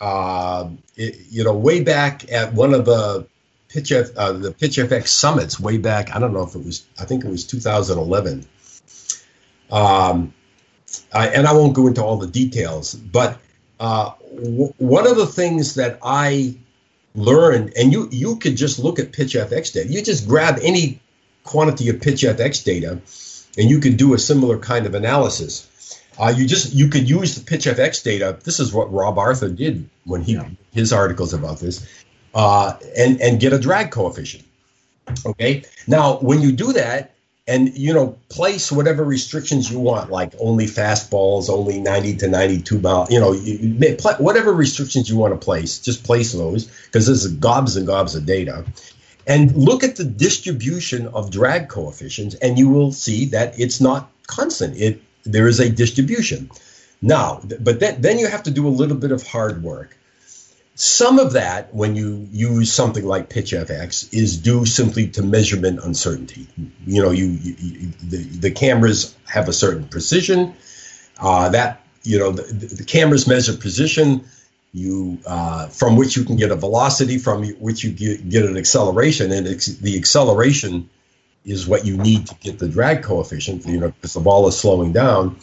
Uh, it, you know, way back at one of the pitch F, uh, the PitchFX summits, way back. I don't know if it was. I think it was 2011. Um, uh, and I won't go into all the details, but uh, w- one of the things that I learned, and you you could just look at PitchFX data. You just grab any quantity of PitchFX data, and you could do a similar kind of analysis. Uh, you just you could use the PitchFX data. This is what Rob Arthur did when he yeah. his articles about this, uh, and and get a drag coefficient. Okay. Now, when you do that, and you know place whatever restrictions you want like only fastballs only 90 to 92 mile you know you, you play, whatever restrictions you want to place just place those because there's gobs and gobs of data. And look at the distribution of drag coefficients and you will see that it's not constant. It there is a distribution. Now but then, then you have to do a little bit of hard work some of that, when you use something like PitchFX, is due simply to measurement uncertainty. You know, you, you the, the cameras have a certain precision. Uh, that you know, the, the, cameras measure position. You uh, from which you can get a velocity, from which you get, get an acceleration, and the acceleration is what you need to get the drag coefficient. You know, because the ball is slowing down,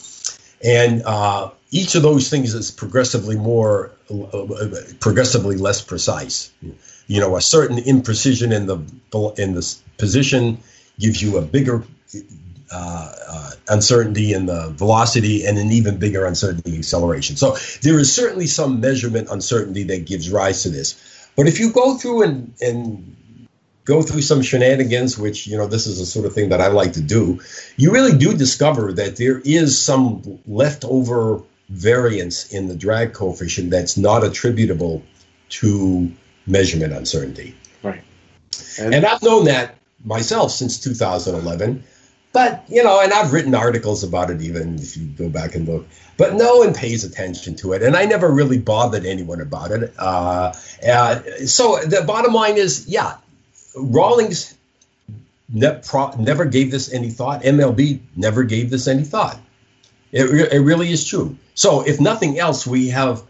and uh, each of those things is progressively more progressively less precise. You know a certain imprecision in the in the position gives you a bigger uh, uh, uncertainty in the velocity and an even bigger uncertainty in acceleration. So there is certainly some measurement uncertainty that gives rise to this. But if you go through and and go through some shenanigans, which, you know, this is the sort of thing that I like to do, you really do discover that there is some leftover variance in the drag coefficient that's not attributable to measurement uncertainty. Right. And, and I've known that myself since 2011. But, you know, and I've written articles about it even if you go back and look. But no one pays attention to it. And I never really bothered anyone about it. Uh, uh, so the bottom line is yeah, Rawlings ne- pro- never gave this any thought. MLB never gave this any thought. It, re- it really is true. So, if nothing else, we have,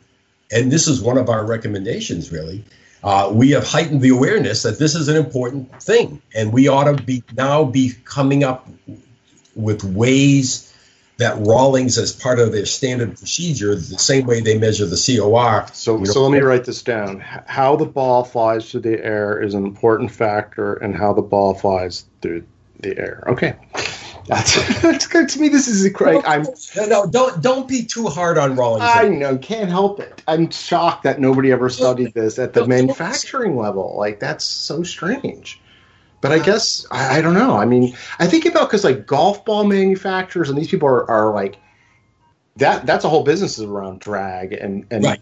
and this is one of our recommendations really, uh, we have heightened the awareness that this is an important thing, and we ought to be now be coming up with ways that Rawlings, as part of their standard procedure, the same way they measure the COR. So, you know, so let me write this down. How the ball flies through the air is an important factor, and how the ball flies through the air. Okay. That's, to me. This is a great. I'm no, no, don't don't be too hard on Rawlings. I know, can't help it. I'm shocked that nobody ever studied this at the manufacturing level. Like that's so strange. But I guess I, I don't know. I mean, I think about because like golf ball manufacturers and these people are, are like that. That's a whole business around drag and and right.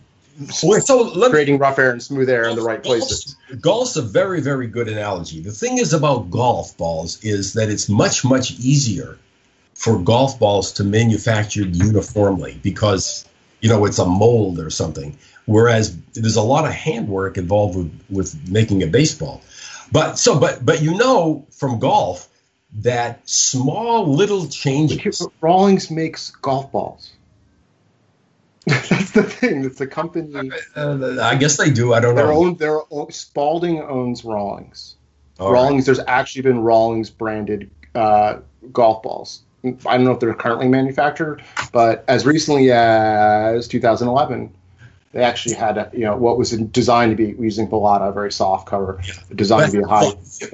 So creating rough air and smooth air in the right places. Golf's a very, very good analogy. The thing is about golf balls is that it's much, much easier for golf balls to manufacture uniformly because you know it's a mold or something. Whereas there's a lot of handwork involved with, with making a baseball. But so, but but you know from golf that small little changes. Rawlings makes golf balls. That's the thing. It's a company. Uh, I guess they do. I don't their know. Own, their own, Spalding owns Rawlings. All Rawlings. Right. There's actually been Rawlings branded uh, golf balls. I don't know if they're currently manufactured, but as recently as 2011, they actually had a, you know what was designed to be using Balata, a very soft cover, designed but, to be a high.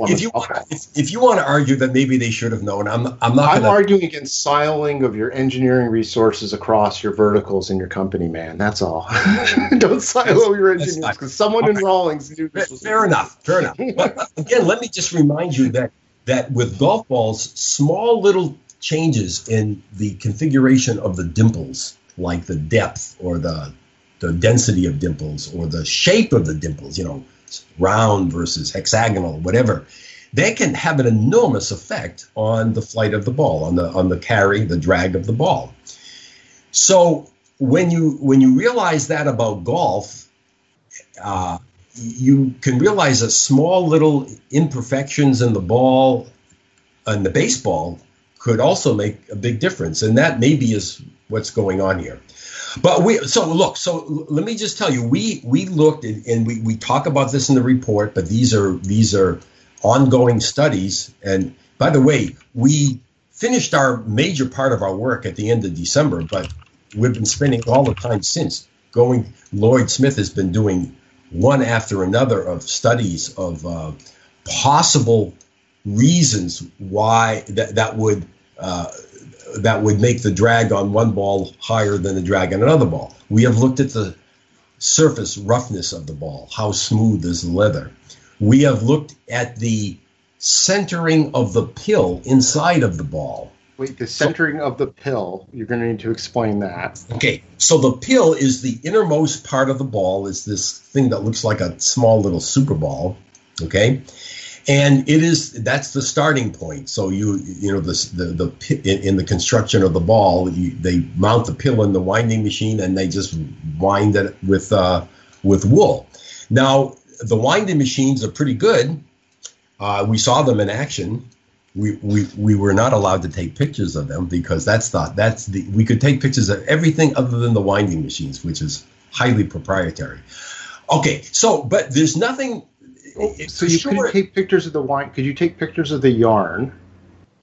if you want, if, if, you want to argue that maybe they should have known, I'm I'm not. I'm gonna... arguing against siloing of your engineering resources across your verticals in your company, man. That's all. Don't silo your engineers because someone in Rawlings knew this. Fair, fair enough. Fair enough. But again, let me just remind you that that with golf balls, small little changes in the configuration of the dimples, like the depth or the the density of dimples or the shape of the dimples, you know, round versus hexagonal, whatever, they can have an enormous effect on the flight of the ball, on the on the carry, the drag of the ball. So when you when you realize that about golf, uh, you can realize that small little imperfections in the ball and the baseball could also make a big difference, and that maybe is what's going on here. But we so look. So let me just tell you, we we looked and, and we we talk about this in the report, but these are these are ongoing studies. And by the way, we finished our major part of our work at the end of December, but we've been spending all the time since going. Lloyd Smith has been doing one after another of studies of uh, possible reasons why that that would uh, that would make the drag on one ball higher than the drag on another ball. We have looked at the surface roughness of the ball, how smooth is the leather. We have looked at the centering of the pill inside of the ball. Wait, the centering so, of the pill, you're going to need to explain that. Okay, so the pill is the innermost part of the ball, is this thing that looks like a small little super ball. Okay, and it is that's the starting point. So you you know the the, the in, in the construction of the ball, you, they mount the pill in the winding machine and they just wind it with uh, with wool. Now the winding machines are pretty good. Uh, we saw them in action. We, we, we were not allowed to take pictures of them because that's the that's the we could take pictures of everything other than the winding machines, which is highly proprietary. Okay, so but there's nothing so you sure. could take pictures of the wine. Could you take pictures of the yarn?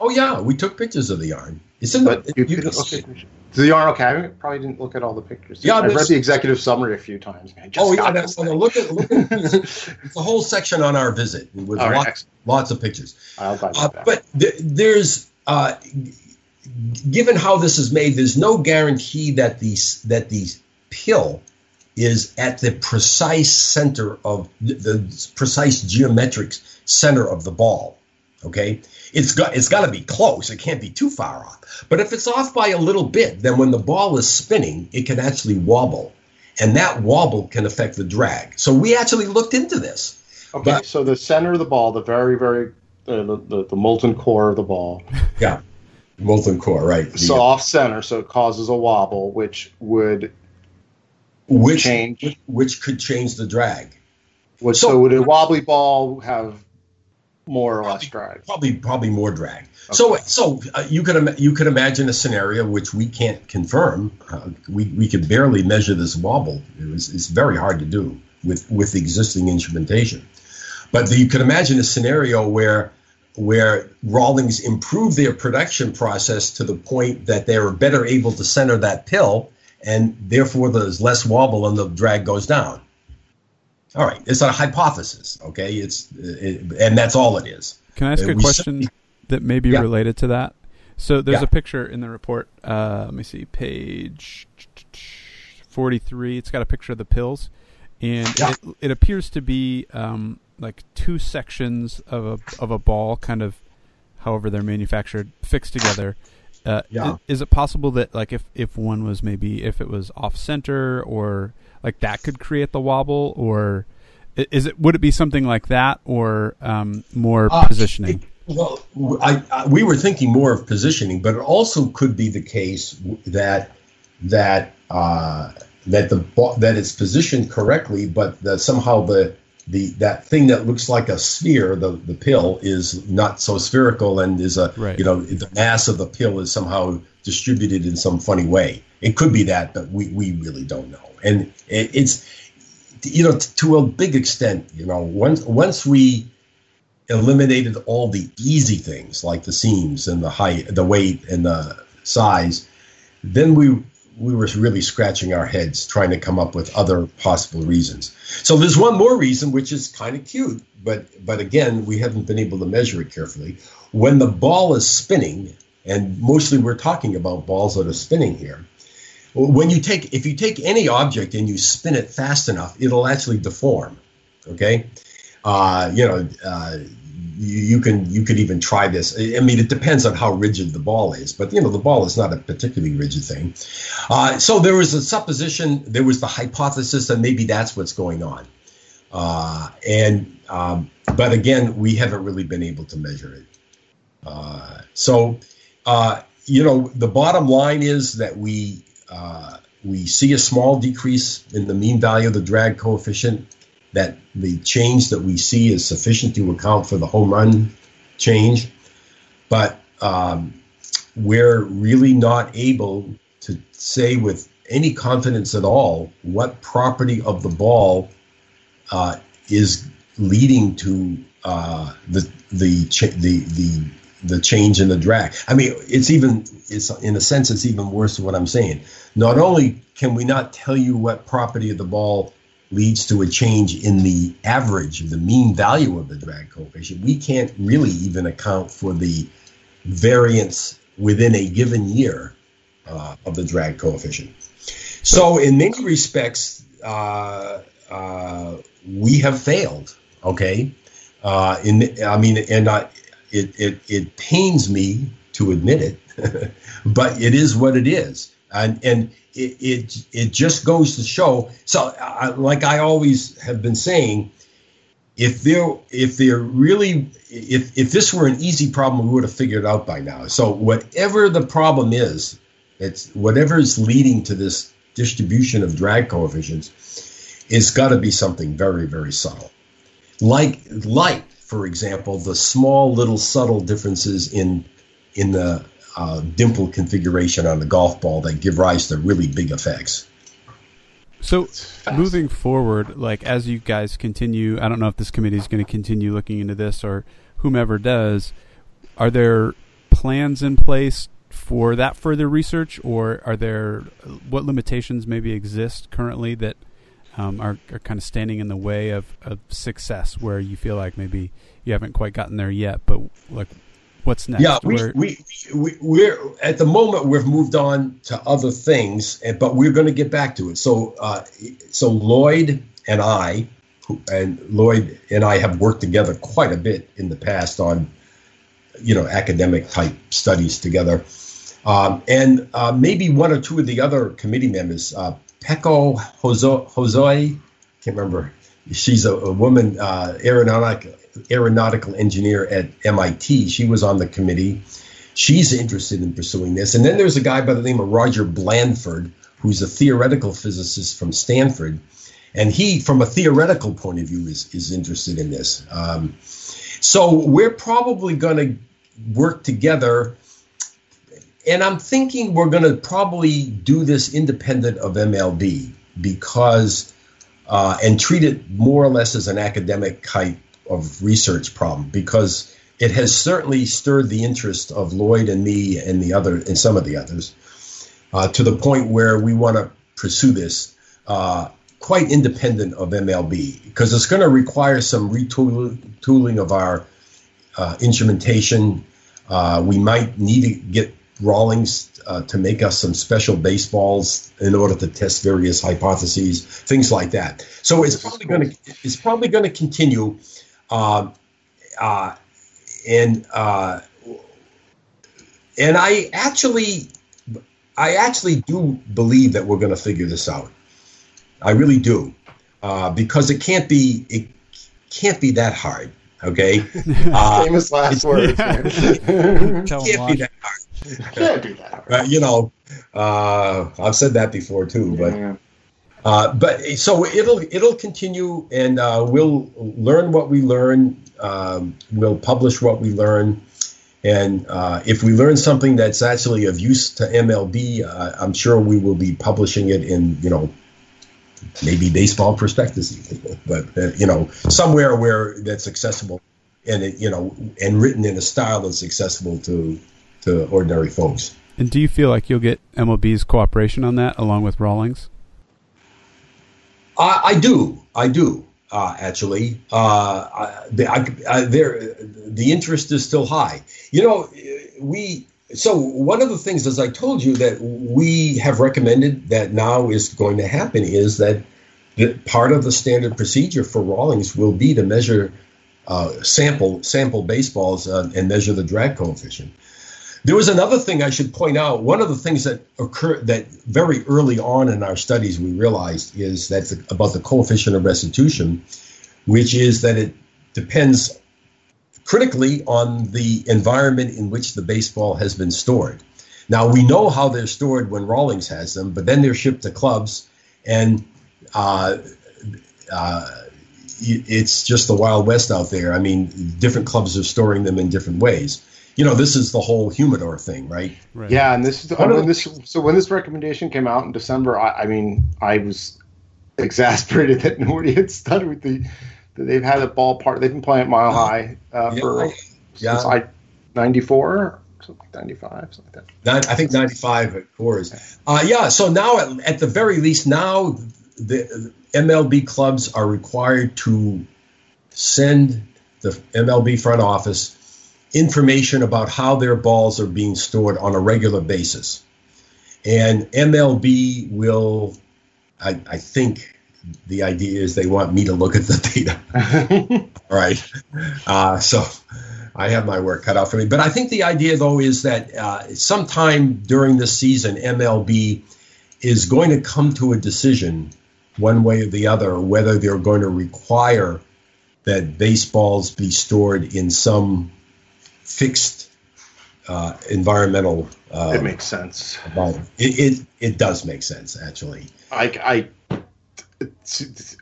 Oh yeah, we took pictures of the yarn. It's in but the, you, you okay. The yarn, okay. I probably didn't look at all the pictures. Yeah, I've read the executive summary a few times. oh yeah, that's, well, look at look at it's a whole section on our visit with right, lots, lots of pictures. I'll buy uh, But th- there's uh, given how this is made, there's no guarantee that these that the pill is at the precise center of the precise geometric center of the ball. Okay, it's got it's got to be close. It can't be too far off. But if it's off by a little bit, then when the ball is spinning, it can actually wobble, and that wobble can affect the drag. So we actually looked into this. Okay, but, so the center of the ball, the very very uh, the, the, the molten core of the ball. Yeah, molten core, right? So off center, so it causes a wobble, which would which change. which could change the drag. so, so, would a wobbly ball have more or probably, less drag? Probably, probably more drag. Okay. So, so uh, you could you could imagine a scenario which we can't confirm. Uh, we we could barely measure this wobble. It was, it's very hard to do with with existing instrumentation. But the, you could imagine a scenario where where Rawlings improved their production process to the point that they were better able to center that pill and therefore there's less wobble and the drag goes down. All right, it's a hypothesis. Okay, it's it, and that's all it is. Can I ask uh, a question that may be yeah. related to that? So there's yeah. a picture in the report. Uh, let me see, page forty-three. It's got a picture of the pills, and yeah. it, it, appears to be um, like two sections of a of a ball, kind of however they're manufactured, fixed together. Uh, yeah. Is, it possible that like if if one was maybe if it was off center or like that could create the wobble, or is it would it be something like that, or um, more uh, positioning? It, well, I, I, we were thinking more of positioning, but it also could be the case that that uh, that the that it's positioned correctly, but that somehow the the that thing that looks like a sphere, the the pill, is not so spherical and is a right. you know the mass of the pill is somehow distributed in some funny way. It could be that, but we we really don't know. And it, it's you know t- to a big extent, you know once once we eliminated all the easy things like the seams and the height, the weight and the size, then we we were really scratching our heads trying to come up with other possible reasons. So there's one more reason which is kind of cute, but but again, we haven't been able to measure it carefully. When the ball is spinning, and mostly we're talking about balls that are spinning here. When you take if you take any object and you spin it fast enough, it'll actually deform. Okay, uh, you know, uh, you, you, can you could even try this. I mean, it depends on how rigid the ball is, but you know the ball is not a particularly rigid thing. Uh, so there was a supposition, there was the hypothesis that maybe that's what's going on, uh, and um, but again, we haven't really been able to measure it. Uh, so uh, you know, the bottom line is that we uh, we see a small decrease in the mean value of the drag coefficient that the change that we see is sufficient to account for the home run change, but um, we're really not able to say with any confidence at all what property of the ball uh, is leading to uh, the the the the the change in the drag. I mean, it's even it's in a sense it's even worse than what I'm saying. Not only can we not tell you what property of the ball leads to a change in the average, the mean value of the drag coefficient. We can't really even account for the variance within a given year uh, of the drag coefficient. So, in many respects, uh, uh, we have failed. Okay, uh, in I mean, and I, it it it pains me to admit it, but it is what it is, and and it, it, it just goes to show. So, uh, like I always have been saying, if there if there really if if this were an easy problem, we would have figured it out by now. So, whatever the problem is, it's whatever is leading to this distribution of drag coefficients, is got to be something very very subtle, like like for example, the small little subtle differences in in the uh, dimple configuration on the golf ball that give rise to really big effects. So moving forward, like as you guys continue, I don't know if this committee is going to continue looking into this or whomever does. Are there plans in place for that further research, or are there what limitations maybe exist currently that um, are, are kind of standing in the way of, of success, where you feel like maybe you haven't quite gotten there yet, but like What's next? Yeah, we, we, we, we're at the moment we've moved on to other things, but we're going to get back to it. So, uh, so Lloyd and I, and Lloyd and I have worked together quite a bit in the past on, you know, academic type studies together. Um, and uh, maybe one or two of the other committee members, uh, Peko Hosoi, can't remember. She's a, a woman, uh, aeronautic aeronautical engineer at MIT. She was on the committee. She's interested in pursuing this. And then there's a guy by the name of Roger Blandford, who's a theoretical physicist from Stanford. And he, from a theoretical point of view, is, is interested in this. Um, so we're probably going to work together. And I'm thinking we're going to probably do this independent of MLB because, uh, and treat it more or less as an academic type of research problem because it has certainly stirred the interest of Lloyd and me and the other and some of the others uh, to the point where we want to pursue this uh, quite independent of MLB because it's going to require some retooling of our uh, instrumentation. Uh, we might need to get Rawlings uh, to make us some special baseballs in order to test various hypotheses, things like that. So it's probably going to it's probably going to continue uh, uh, and uh, and I actually I actually do believe that we're going to figure this out. I really do, uh, because it can't be it can't be that hard. Okay, uh, famous last words. Yeah. can't be that hard. Can't be that hard. Uh, you know, uh, I've said that before too, but. Uh, but so it'll it'll continue, and uh, we'll learn what we learn. Um, we'll publish what we learn, and uh, if we learn something that's actually of use to MLB, uh, I'm sure we will be publishing it in you know maybe baseball prospectus, but uh, you know somewhere where that's accessible, and it, you know and written in a style that's accessible to to ordinary folks. And do you feel like you'll get MLB's cooperation on that, along with Rawlings? I, I do. I do. Uh, actually, uh, the, I, I, the interest is still high. You know, we. So one of the things, as I told you, that we have recommended that now is going to happen is that part of the standard procedure for Rawlings will be to measure uh, sample sample baseballs uh, and measure the drag coefficient. There was another thing I should point out. One of the things that occurred that very early on in our studies we realized is that the, about the coefficient of restitution, which is that it depends critically on the environment in which the baseball has been stored. Now we know how they're stored when Rawlings has them, but then they're shipped to clubs, and uh, uh, it's just the wild west out there. I mean, different clubs are storing them in different ways you know, this is the whole humidor thing, right? right. Yeah, and this is when this. So when this recommendation came out in December, I, I mean, I was exasperated that nobody had studied the. That they've had a ballpark. They've been playing at Mile High uh, yeah, for yeah. since I ninety four. 95, something like that. I think 95 at Coors. Uh, yeah, so now at, at the very least, now the MLB clubs are required to send the MLB front office information about how their balls are being stored on a regular basis. And MLB will, I, I think the idea is they want me to look at the data. All right. Uh, so I have my work cut out for me. But I think the idea, though, is that uh, sometime during this season, MLB is going to come to a decision, one way or the other, whether they're going to require that baseballs be stored in some fixed uh, environmental. Uh, it makes sense. It, it, it does make sense actually. I, I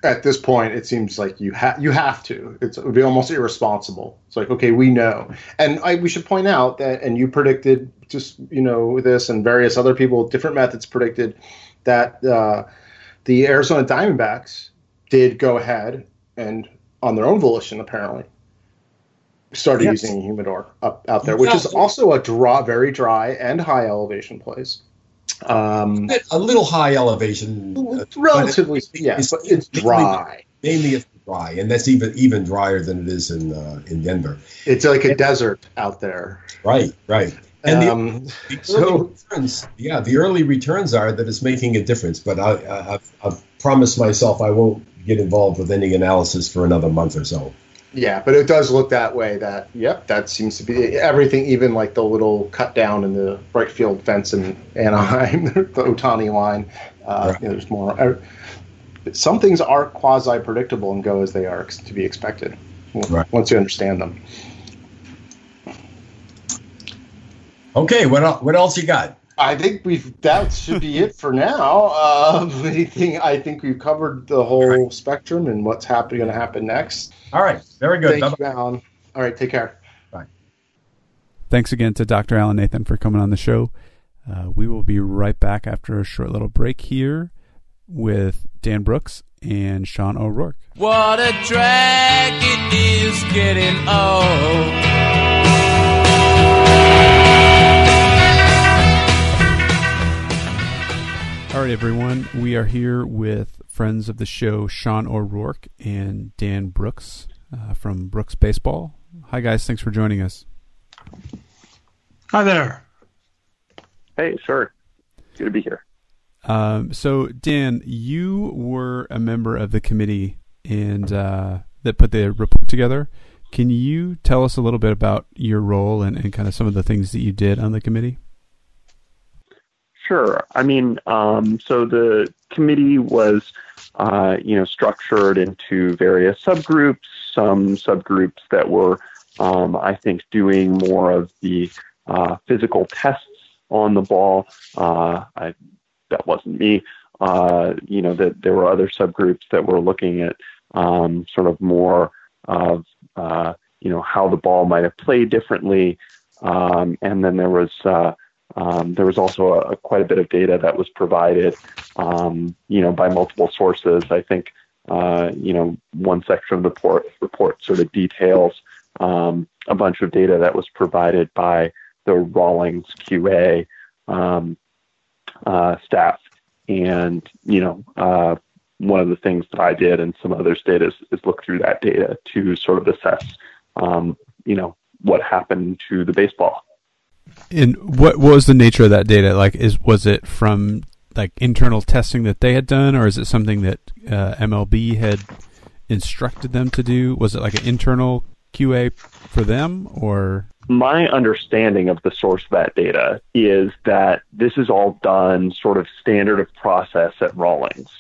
at this point it seems like you have you have to. It's, it would be almost irresponsible. It's like okay, we know, and I, we should point out that, and you predicted just you know this, and various other people, different methods predicted that uh, the Arizona Diamondbacks did go ahead and on their own volition apparently started yes. using humidor up out there, which is also a draw, very dry and high elevation place. Um, a little high elevation, uh, relatively, it, yeah, it's, but it's dry. Mainly, mainly, it's dry, and that's even even drier than it is in uh, in Denver. It's like a desert out there. Right, right. And um, the, the so, returns, yeah, the early returns are that it's making a difference. But I, I, I've, I've promised myself I won't get involved with any analysis for another month or so. Yeah, but it does look that way. That yep, that seems to be everything. Even like the little cut down in the right field fence in Anaheim, the Ohtani line. Uh, right. you know, there's more. Uh, some things are quasi predictable and go as they are to be expected right. once you understand them. Okay, what what else you got? I think we've that should be it for now. Um, anything I think we've covered the whole right. spectrum and what's happening going to happen next. All right. Very good. Thank you, Alan. All right. Take care. Bye. Thanks again to Dr. Alan Nathan for coming on the show. Uh, we will be right back after a short little break here with Dan Brooks and Sean O'Rourke. What a drag it is getting old. All right, everyone. We are here with friends of the show, Sean O'Rourke and Dan Brooks uh, from Brooks Baseball. Hi, guys. Thanks for joining us. Hi there. Hey, sure. Good to be here. Um, so, Dan, you were a member of the committee and uh, that put the report together. Can you tell us a little bit about your role and, and kind of some of the things that you did on the committee? Sure. I mean, um, so the committee was, uh, you know, structured into various subgroups. Some subgroups that were, um, I think, doing more of the uh, physical tests on the ball. Uh, I, that wasn't me. Uh, you know, that there were other subgroups that were looking at um, sort of more of, uh, you know, how the ball might have played differently. Um, and then there was uh, um, there was also a, quite a bit of data that was provided, um, you know, by multiple sources. I think, uh, you know, one section of the report, report sort of details um, a bunch of data that was provided by the Rawlings QA um, uh, staff, and you know, uh, one of the things that I did and some others did is, is look through that data to sort of assess, um, you know, what happened to the baseball. And what, what was the nature of that data? Like, is was it from like internal testing that they had done, or is it something that uh, MLB had instructed them to do? Was it like an internal QA for them, or? My understanding of the source of that data is that this is all done sort of standard of process at Rawlings,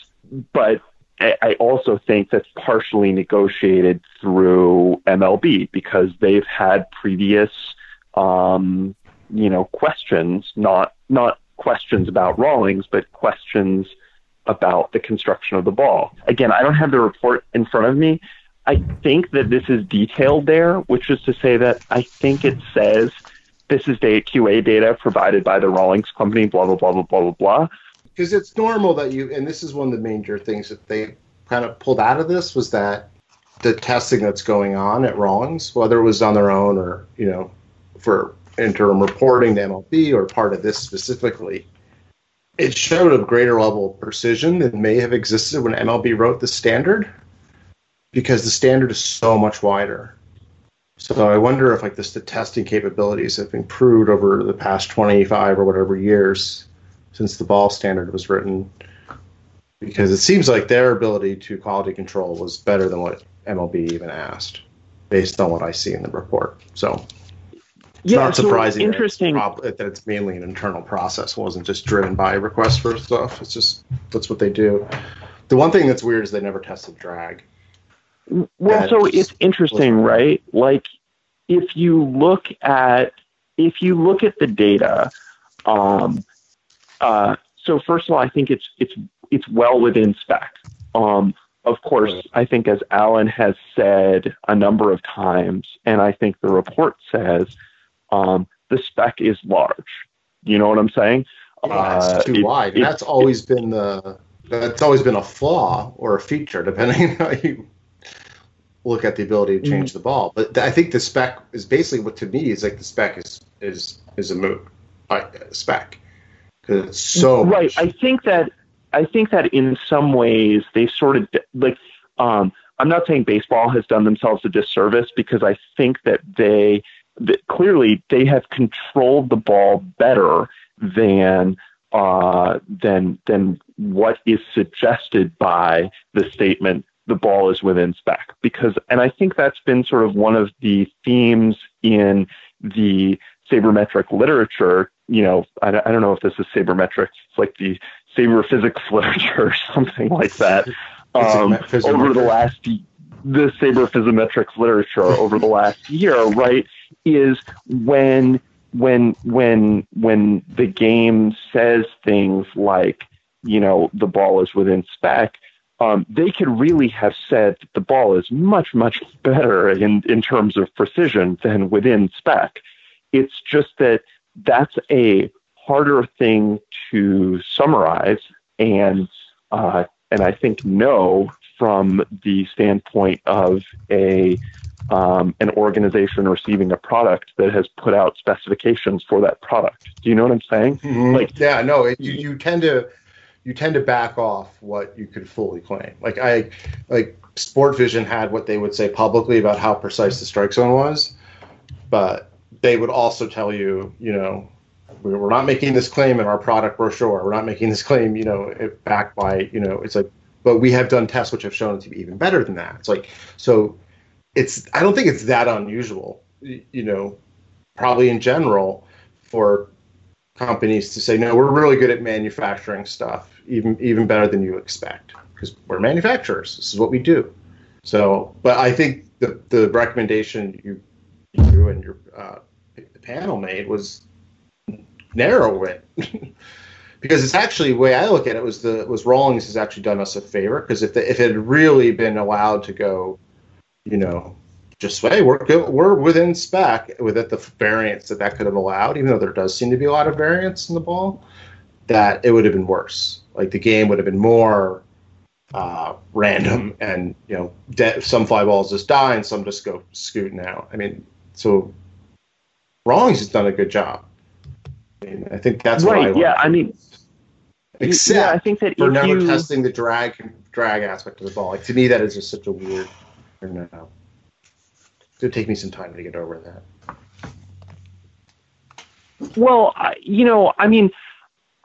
but I also think that's partially negotiated through MLB because they've had previous, um, you know, questions, not not questions about Rawlings, but questions about the construction of the ball. Again, I don't have the report in front of me. I think that this is detailed there, which is to say that I think it says this is data QA data provided by the Rawlings company, blah blah blah blah blah blah blah because it's normal that you and this is one of the major things that they kind of pulled out of this was that the testing that's going on at Rawlings, whether it was on their own or you know for interim reporting to MLB or part of this specifically, it showed a greater level of precision than may have existed when MLB wrote the standard because the standard is so much wider. So I wonder if like this, the testing capabilities have improved over the past 25 or whatever years since the ball standard was written because it seems like their ability to quality control was better than what MLB even asked, based on what I see in the report. So it's yeah, not surprising so interesting. That it's, that it's, mainly an internal process. It wasn't just driven by requests for stuff. It's just that's what they do. The one thing that's weird is they never tested drag. Well, so it's interesting, right? Like if you look at if you look at the data, um, uh, so first of all, I think it's it's it's well within spec. Um, of course, I think as Alan has said a number of times, and I think the report says, um, the spec is large. You know what I'm saying? Yeah, it's uh, too it, wide. It, that's always it, been the that's always been a flaw or a feature, depending how you look at the ability to change mm-hmm. the ball. But I think the spec is basically what to me is like the spec is is is a moot uh, spec because it's so right. Much. I think that I think that in some ways they sort of like. Um, I'm not saying baseball has done themselves a disservice because I think that they that clearly they have controlled the ball better than uh, than than what is suggested by the statement the ball is within spec. Because and I think that's been sort of one of the themes in the sabermetric literature you know I, I don't know if this is sabermetrics it's like the saber physics literature or something like that. Um, over the last the saber physimetrics literature over the last year, right, is when when when when the game says things like, you know, the ball is within spec, um, they could really have said that the ball is much much better in in terms of precision than within spec. It's just that that's a harder thing to summarize and uh, and I think know from the standpoint of a um, an organization receiving a product that has put out specifications for that product. Do you know what I'm saying? Mm-hmm. Like, yeah, no, it, you, you tend to you tend to back off what you could fully claim. Like I like Sportvision had what they would say publicly about how precise the strike zone was, but they would also tell you, you know, we're not making this claim in our product brochure. We're not making this claim, you know, backed by, you know, it's like, but we have done tests which have shown it to be even better than that. It's like, so it's, I don't think it's that unusual, you know, probably in general for companies to say, no, we're really good at manufacturing stuff, even even better than you expect, because we're manufacturers. This is what we do. So, but I think the the recommendation you you and your uh, panel made was narrow it. because it's actually the way I look at it was the was Rawlings has actually done us a favor because if the, if it had really been allowed to go, you know, just hey we're we're within spec with it the variance that that could have allowed even though there does seem to be a lot of variance in the ball that it would have been worse. Like the game would have been more uh, random and you know de- some fly balls just die and some just go scooting out. I mean so Rawlings has done a good job. I mean I think that's right yeah I mean except yeah, I think that for never you... testing the drag drag aspect of the ball like to me that is just such a weird no It would take me some time to get over that. Well, I, you know, I mean,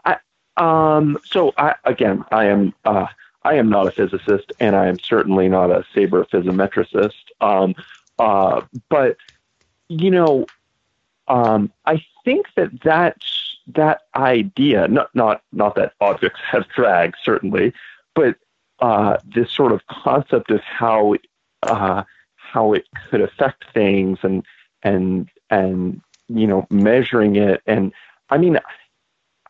I, um, so I, again, I am, uh, I am not a physicist, and I am certainly not a saberphysimetricist. Um, uh, but you know, um, I think that that that idea, not not not that objects have drag, certainly, but uh, this sort of concept of how uh, how it could affect things and and and you know measuring it and I mean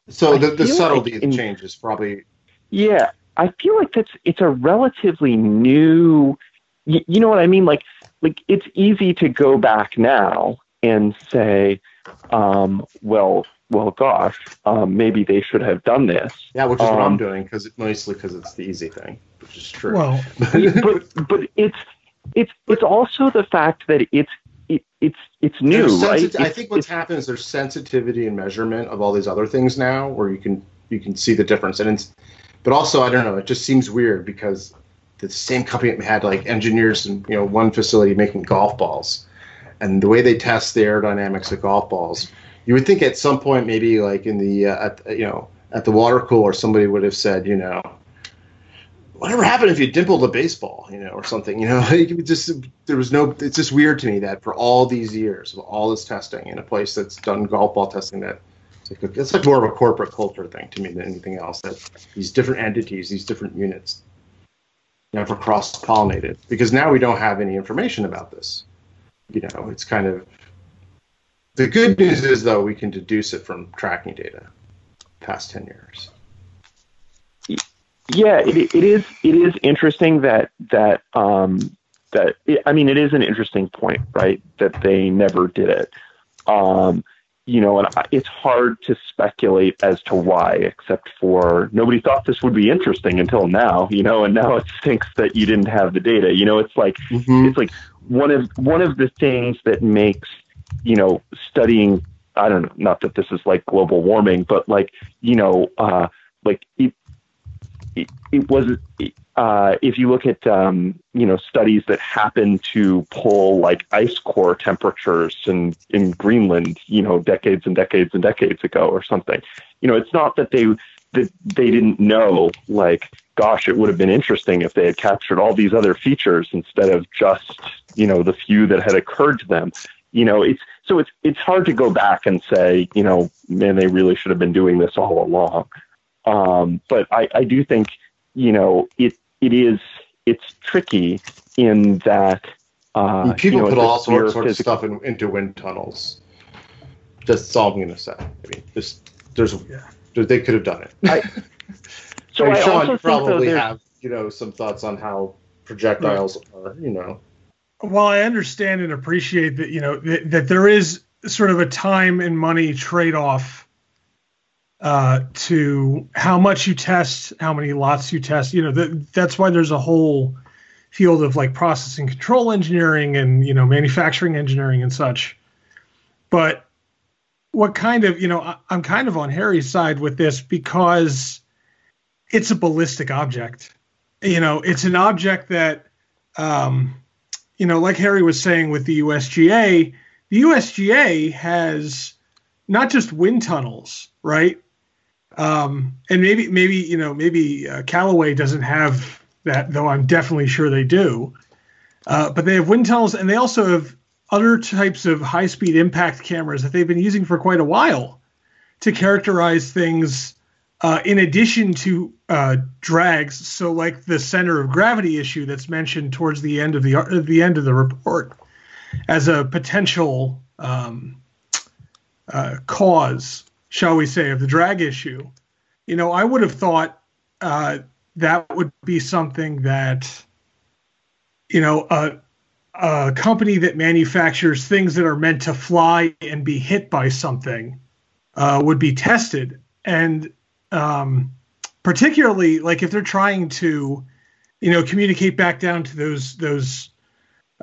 so the, the subtlety like in, change is probably yeah I feel like that's it's a relatively new you, you know what I mean? Like like it's easy to go back now and say um, well well gosh um, maybe they should have done this yeah which is um, what I'm um, doing because mostly because it's the easy thing which is true well but but it's it's it's also the fact that it's it, it's it's new, right? I think what's happened is there's sensitivity and measurement of all these other things now, where you can you can see the difference. And it's, but also I don't know, it just seems weird because the same company had like engineers in you know one facility making golf balls, and the way they test the aerodynamics of golf balls, you would think at some point maybe like in the uh, at, you know at the water cooler somebody would have said you know whatever happened if you dimpled a baseball, you know, or something, you know, it just there was no. It's just weird to me that for all these years of all this testing in a place that's done golf ball testing, that it's like, more of a corporate culture thing to me than anything else. That these different entities, these different units, never cross pollinated because now we don't have any information about this. You know, it's kind of the good news is though we can deduce it from tracking data past ten years yeah, it, it is. It is interesting that that um, that it, I mean, it is an interesting point, right? That they never did it. Um, you know, and it's hard to speculate as to why, except for nobody thought this would be interesting until now. You know, and now it stinks that you didn't have the data. You know, it's like mm-hmm. it's like one of one of the things that makes you know studying. I don't know. Not that this is like global warming, but like you know, uh, like it, it, it was uh, if you look at um, you know studies that happen to pull like ice core temperatures in in Greenland, you know, decades and decades and decades ago or something. You know, it's not that they that they didn't know like gosh it would have been interesting if they had captured all these other features instead of just you know the few that had occurred to them you know it's so it's it's hard to go back and say you know man they really should have been doing this all along um, but I, I do think, you know, it it is it's tricky in that uh, people you know, put all sorts, sorts of stuff in, into wind tunnels. Just all I'm going to say. I mean, this, there's yeah. they could have done it. I, so I, mean, I Sean, you probably have you know some thoughts on how projectiles right. are. You know. Well, I understand and appreciate that you know that, that there is sort of a time and money trade off uh, to how much you test, how many lots you test. You know, that, that's why there's a whole field of like processing control engineering and you know manufacturing engineering and such. But what kind of you know I, I'm kind of on Harry's side with this because it's a ballistic object. You know, it's an object that um, you know, like Harry was saying with the USGA, the USGA has not just wind tunnels, right? Um, and maybe maybe you know maybe uh, Callaway doesn't have that, though I'm definitely sure they do. Uh, but they have wind tunnels, and they also have other types of high-speed impact cameras that they've been using for quite a while to characterize things uh, in addition to uh, drags. So, like the center of gravity issue that's mentioned towards the end of the uh, the end of the report as a potential um, uh, cause, shall we say, of the drag issue. You know, I would have thought uh, that would be something that you know a, a company that manufactures things that are meant to fly and be hit by something would be tested and um, particularly like if they're trying to you know communicate back down to those those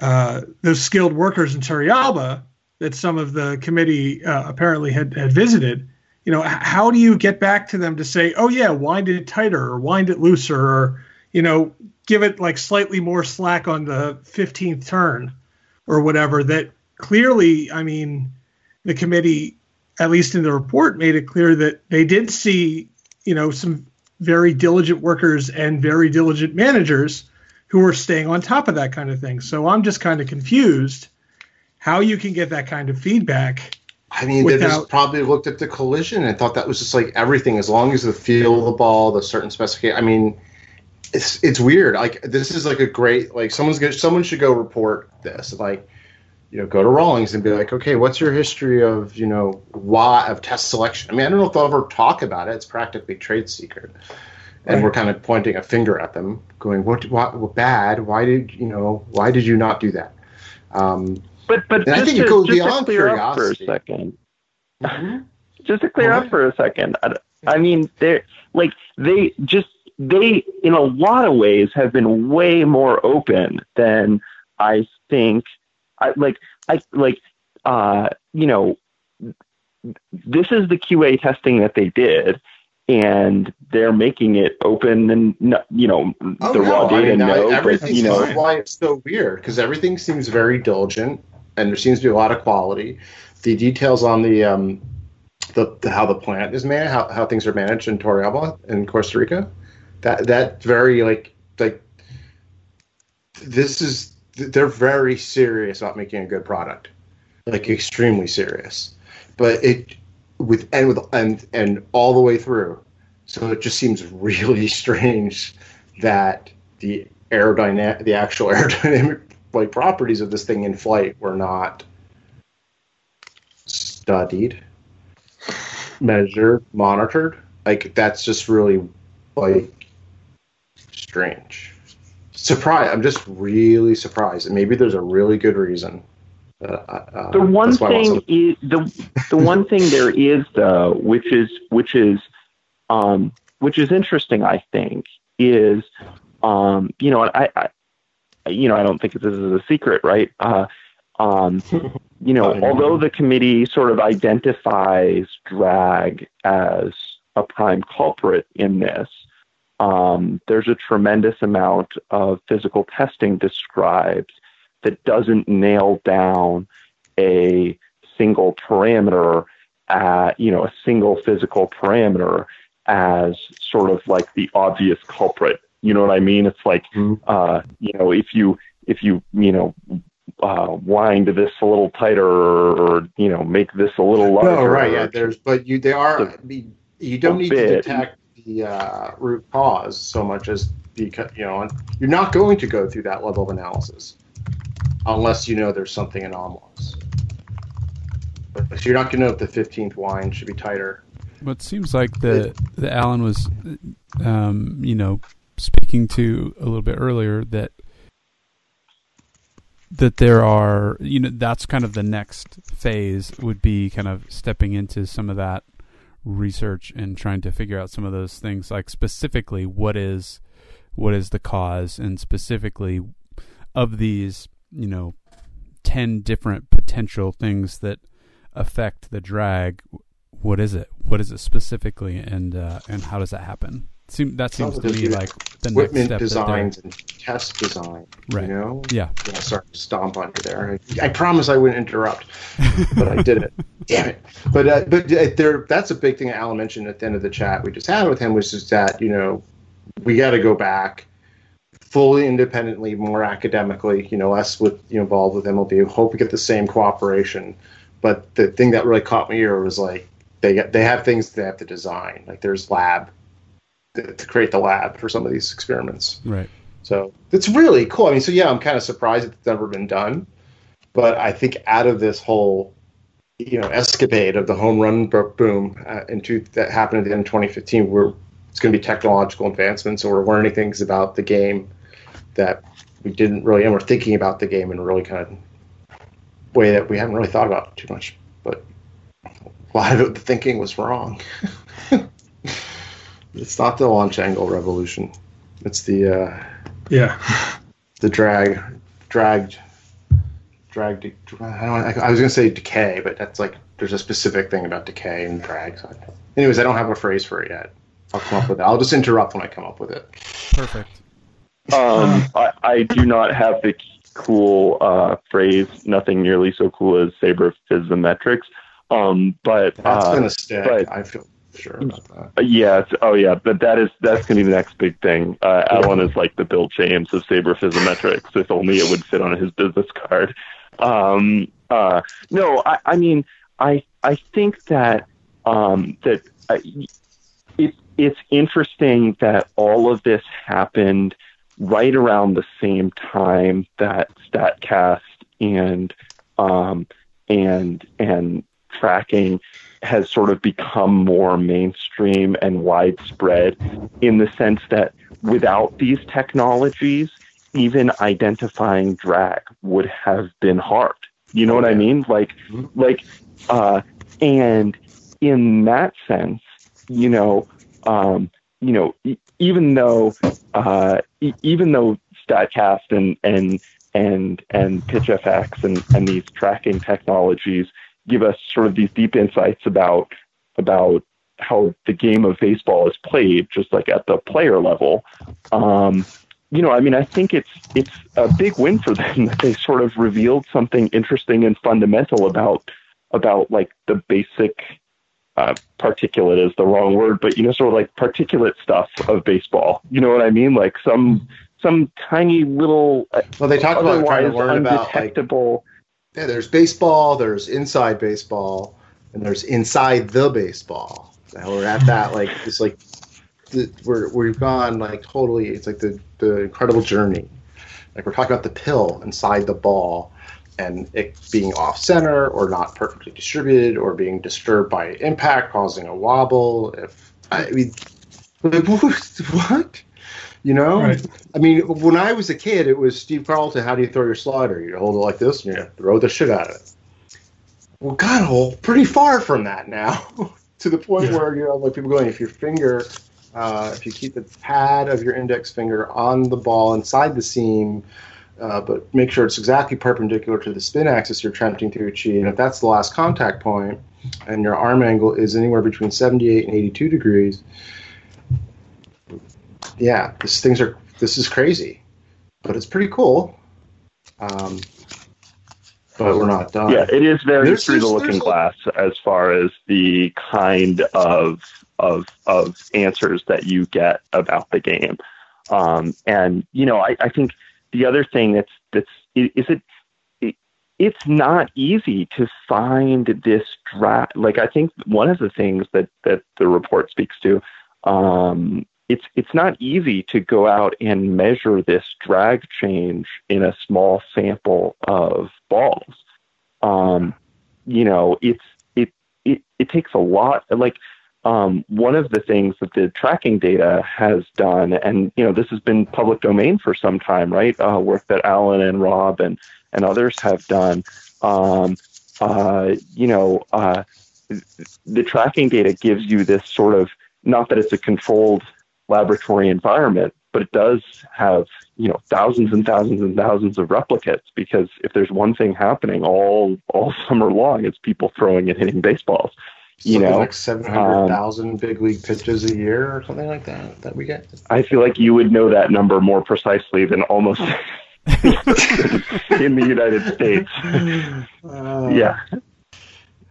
uh, those skilled workers in Turrialba that some of the committee uh, apparently had, had visited you know how do you get back to them to say oh yeah wind it tighter or wind it looser or you know give it like slightly more slack on the 15th turn or whatever that clearly i mean the committee at least in the report made it clear that they did see you know some very diligent workers and very diligent managers who are staying on top of that kind of thing so i'm just kind of confused how you can get that kind of feedback I mean, without, they just probably looked at the collision and thought that was just like everything, as long as the feel of the ball, the certain specification. I mean, it's it's weird. Like this is like a great like someone's gonna someone should go report this. Like, you know, go to Rawlings and be like, okay, what's your history of you know why of test selection? I mean, I don't know if they'll ever talk about it. It's practically trade secret. And right. we're kind of pointing a finger at them, going, "What? What? what bad? Why did you know? Why did you not do that?" Um, but but just I think to, it goes beyond curiosity. up for a 2nd mm-hmm. just to clear what? up for a second. I, I mean, they're like they just they in a lot of ways have been way more open than I think. I like I like uh you know this is the QA testing that they did and they're making it open and you know oh, the no. raw data I mean, no, but, you know why it's so weird because everything seems very diligent and there seems to be a lot of quality. The details on the um, the, the how the plant is managed, how, how things are managed in Turrialba in Costa Rica, that that very like like this is they're very serious about making a good product, like extremely serious. But it with and with and and all the way through, so it just seems really strange that the aerodynamic, the actual aerodynamic like properties of this thing in flight were not studied, measured, monitored. Like that's just really like strange. Surprise! I'm just really surprised, and maybe there's a really good reason. Uh, uh, the one thing is the the one thing there is though, which is which is um, which is interesting. I think is um, you know I, I you know, I don't think this is a secret, right? Uh, um, you know, although the committee sort of identifies drag as a prime culprit in this, um, there's a tremendous amount of physical testing described that doesn't nail down a single parameter, at, you know, a single physical parameter as sort of like the obvious culprit you know what I mean? It's like, mm-hmm. uh, you know, if you if you you know uh, wind this a little tighter or, or, you know make this a little larger. No, right? Yeah, there's but you they are you don't need bit. to detect the uh, root cause so much as because you know you're not going to go through that level of analysis unless you know there's something anomalous. But so you're not going to know if the 15th wind should be tighter. Well, it seems like the the Alan was, um, you know, speaking to a little bit earlier that that there are you know that's kind of the next phase would be kind of stepping into some of that research and trying to figure out some of those things like specifically what is what is the cause and specifically of these you know 10 different potential things that affect the drag what is it? What is it specifically and uh, and how does that happen Seem, that seems to me like the equipment next step designs and test design. Right. You know. Yeah. yeah sorry to stomp on you there. I, I promise I wouldn't interrupt, but I did it. Damn it. But uh, but uh, there, that's a big thing Alan mentioned at the end of the chat we just had with him was just that you know we got to go back fully independently, more academically. You know, less with you know involved with MLB. Hope we get the same cooperation. But the thing that really caught my ear was like they they have things they have to design. Like there's lab to, to create the lab for some of these experiments. Right. So it's really cool. I mean, so yeah, I'm kind of surprised it's never been done, but I think out of this whole you know escapade of the home run boom uh, into that happened at the end of 2015, we're it's going to be technological advancements, or we're learning things about the game that we didn't really, and we're thinking about the game in a really kind of way that we haven't really thought about too much. But a lot of it, the thinking was wrong. it's not the launch angle revolution. It's the uh, yeah the drag dragged drag. I, I was going to say decay, but that's like there's a specific thing about decay and drag. So, anyways, I don't have a phrase for it yet. I'll come up with it. I'll just interrupt when I come up with it. Perfect. Um, I, I do not have the cool uh, phrase. Nothing nearly so cool as saber physimetrics. Um, but that's uh, gonna stick. But, I feel sure about that. Uh, yeah. Oh, yeah. But that is that's gonna be the next big thing. Uh, Alan is like the Bill James of saber physimetrics. if only it would fit on his business card. Um, uh, no, I, I mean, I I think that um, that uh, it, it's interesting that all of this happened right around the same time that Statcast and um, and and tracking has sort of become more mainstream and widespread in the sense that without these technologies, even identifying drag would have been hard. You know what I mean? Like, like, uh, and in that sense, you know, um, you know, even though, uh, even though Statcast and and and and PitchFX and and these tracking technologies give us sort of these deep insights about about how the game of baseball is played, just like at the player level. Um, you know, I mean, I think it's it's a big win for them that they sort of revealed something interesting and fundamental about about like the basic uh, particulate is the wrong word, but you know, sort of like particulate stuff of baseball. You know what I mean? Like some some tiny little. Uh, well, they talked about trying to learn about like. Yeah, there's baseball. There's inside baseball, and there's inside the baseball. And we're at that like it's like we're we've gone like totally. It's like the the incredible journey. Like we're talking about the pill inside the ball, and it being off center or not perfectly distributed or being disturbed by impact, causing a wobble. If I mean, like, what? You know, right. I mean, when I was a kid, it was Steve Carlton. How do you throw your slider? You hold it like this, and you throw the shit out of it. Well, God, pretty far from that now, to the point yeah. where you know, like people going, if your finger uh, if you keep the pad of your index finger on the ball inside the seam, uh, but make sure it's exactly perpendicular to the spin axis you're attempting to achieve. And if that's the last contact point, and your arm angle is anywhere between 78 and 82 degrees, yeah, these things are this is crazy, but it's pretty cool. Um, but we're not done. Yeah, it is very there's, through the looking glass as far as the kind of of of answers that you get about the game. Um, and you know, I, I think the other thing that's that's is it, it it's not easy to find this draft. Like I think one of the things that that the report speaks to, um, it's it's not easy to go out and measure this drag change in a small sample of balls. Um, you know, it's it it it takes a lot. Like um, one of the things that the tracking data has done, and you know this has been public domain for some time, right? Uh, work that Alan and Rob and and others have done. Um, uh, you know, uh, the tracking data gives you this sort of not that it's a controlled laboratory environment, but it does have you know thousands and thousands and thousands of replicates because if there's one thing happening all all summer long, it's people throwing and hitting baseballs you know, like seven hundred thousand um, big league pitches a year or something like that that we get. I feel like you would know that number more precisely than almost in the United States. Uh, yeah,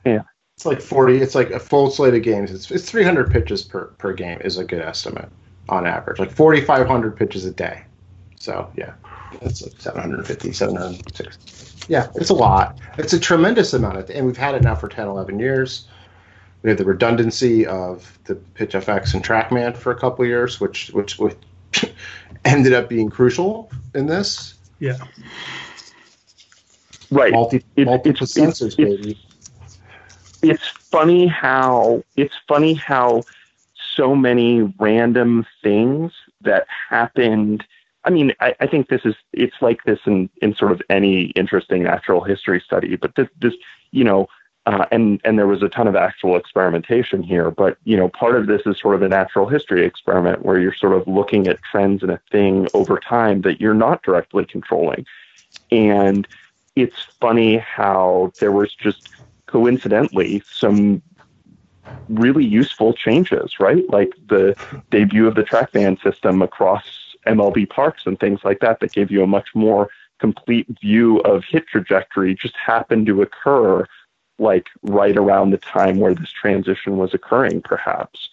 yeah. It's like forty. It's like a full slate of games. It's it's three hundred pitches per per game is a good estimate on average. Like forty five hundred pitches a day. So yeah, that's like 750, 760. Yeah, it's a lot. It's a tremendous amount of, and we've had it now for 10, 11 years we had the redundancy of the PitchFX and TrackMan for a couple years, which which, which ended up being crucial in this. Yeah. Right. Multi, it, multiple it's, sensors, it's, baby. It's funny how it's funny how so many random things that happened. I mean, I, I think this is it's like this in, in sort of any interesting natural history study, but this this you know uh, and and there was a ton of actual experimentation here. But you know, part of this is sort of a natural history experiment where you're sort of looking at trends in a thing over time that you're not directly controlling. And it's funny how there was just coincidentally some really useful changes, right? Like the debut of the TrackMan system across MLB parks and things like that that gave you a much more complete view of hit trajectory just happened to occur like right around the time where this transition was occurring, perhaps.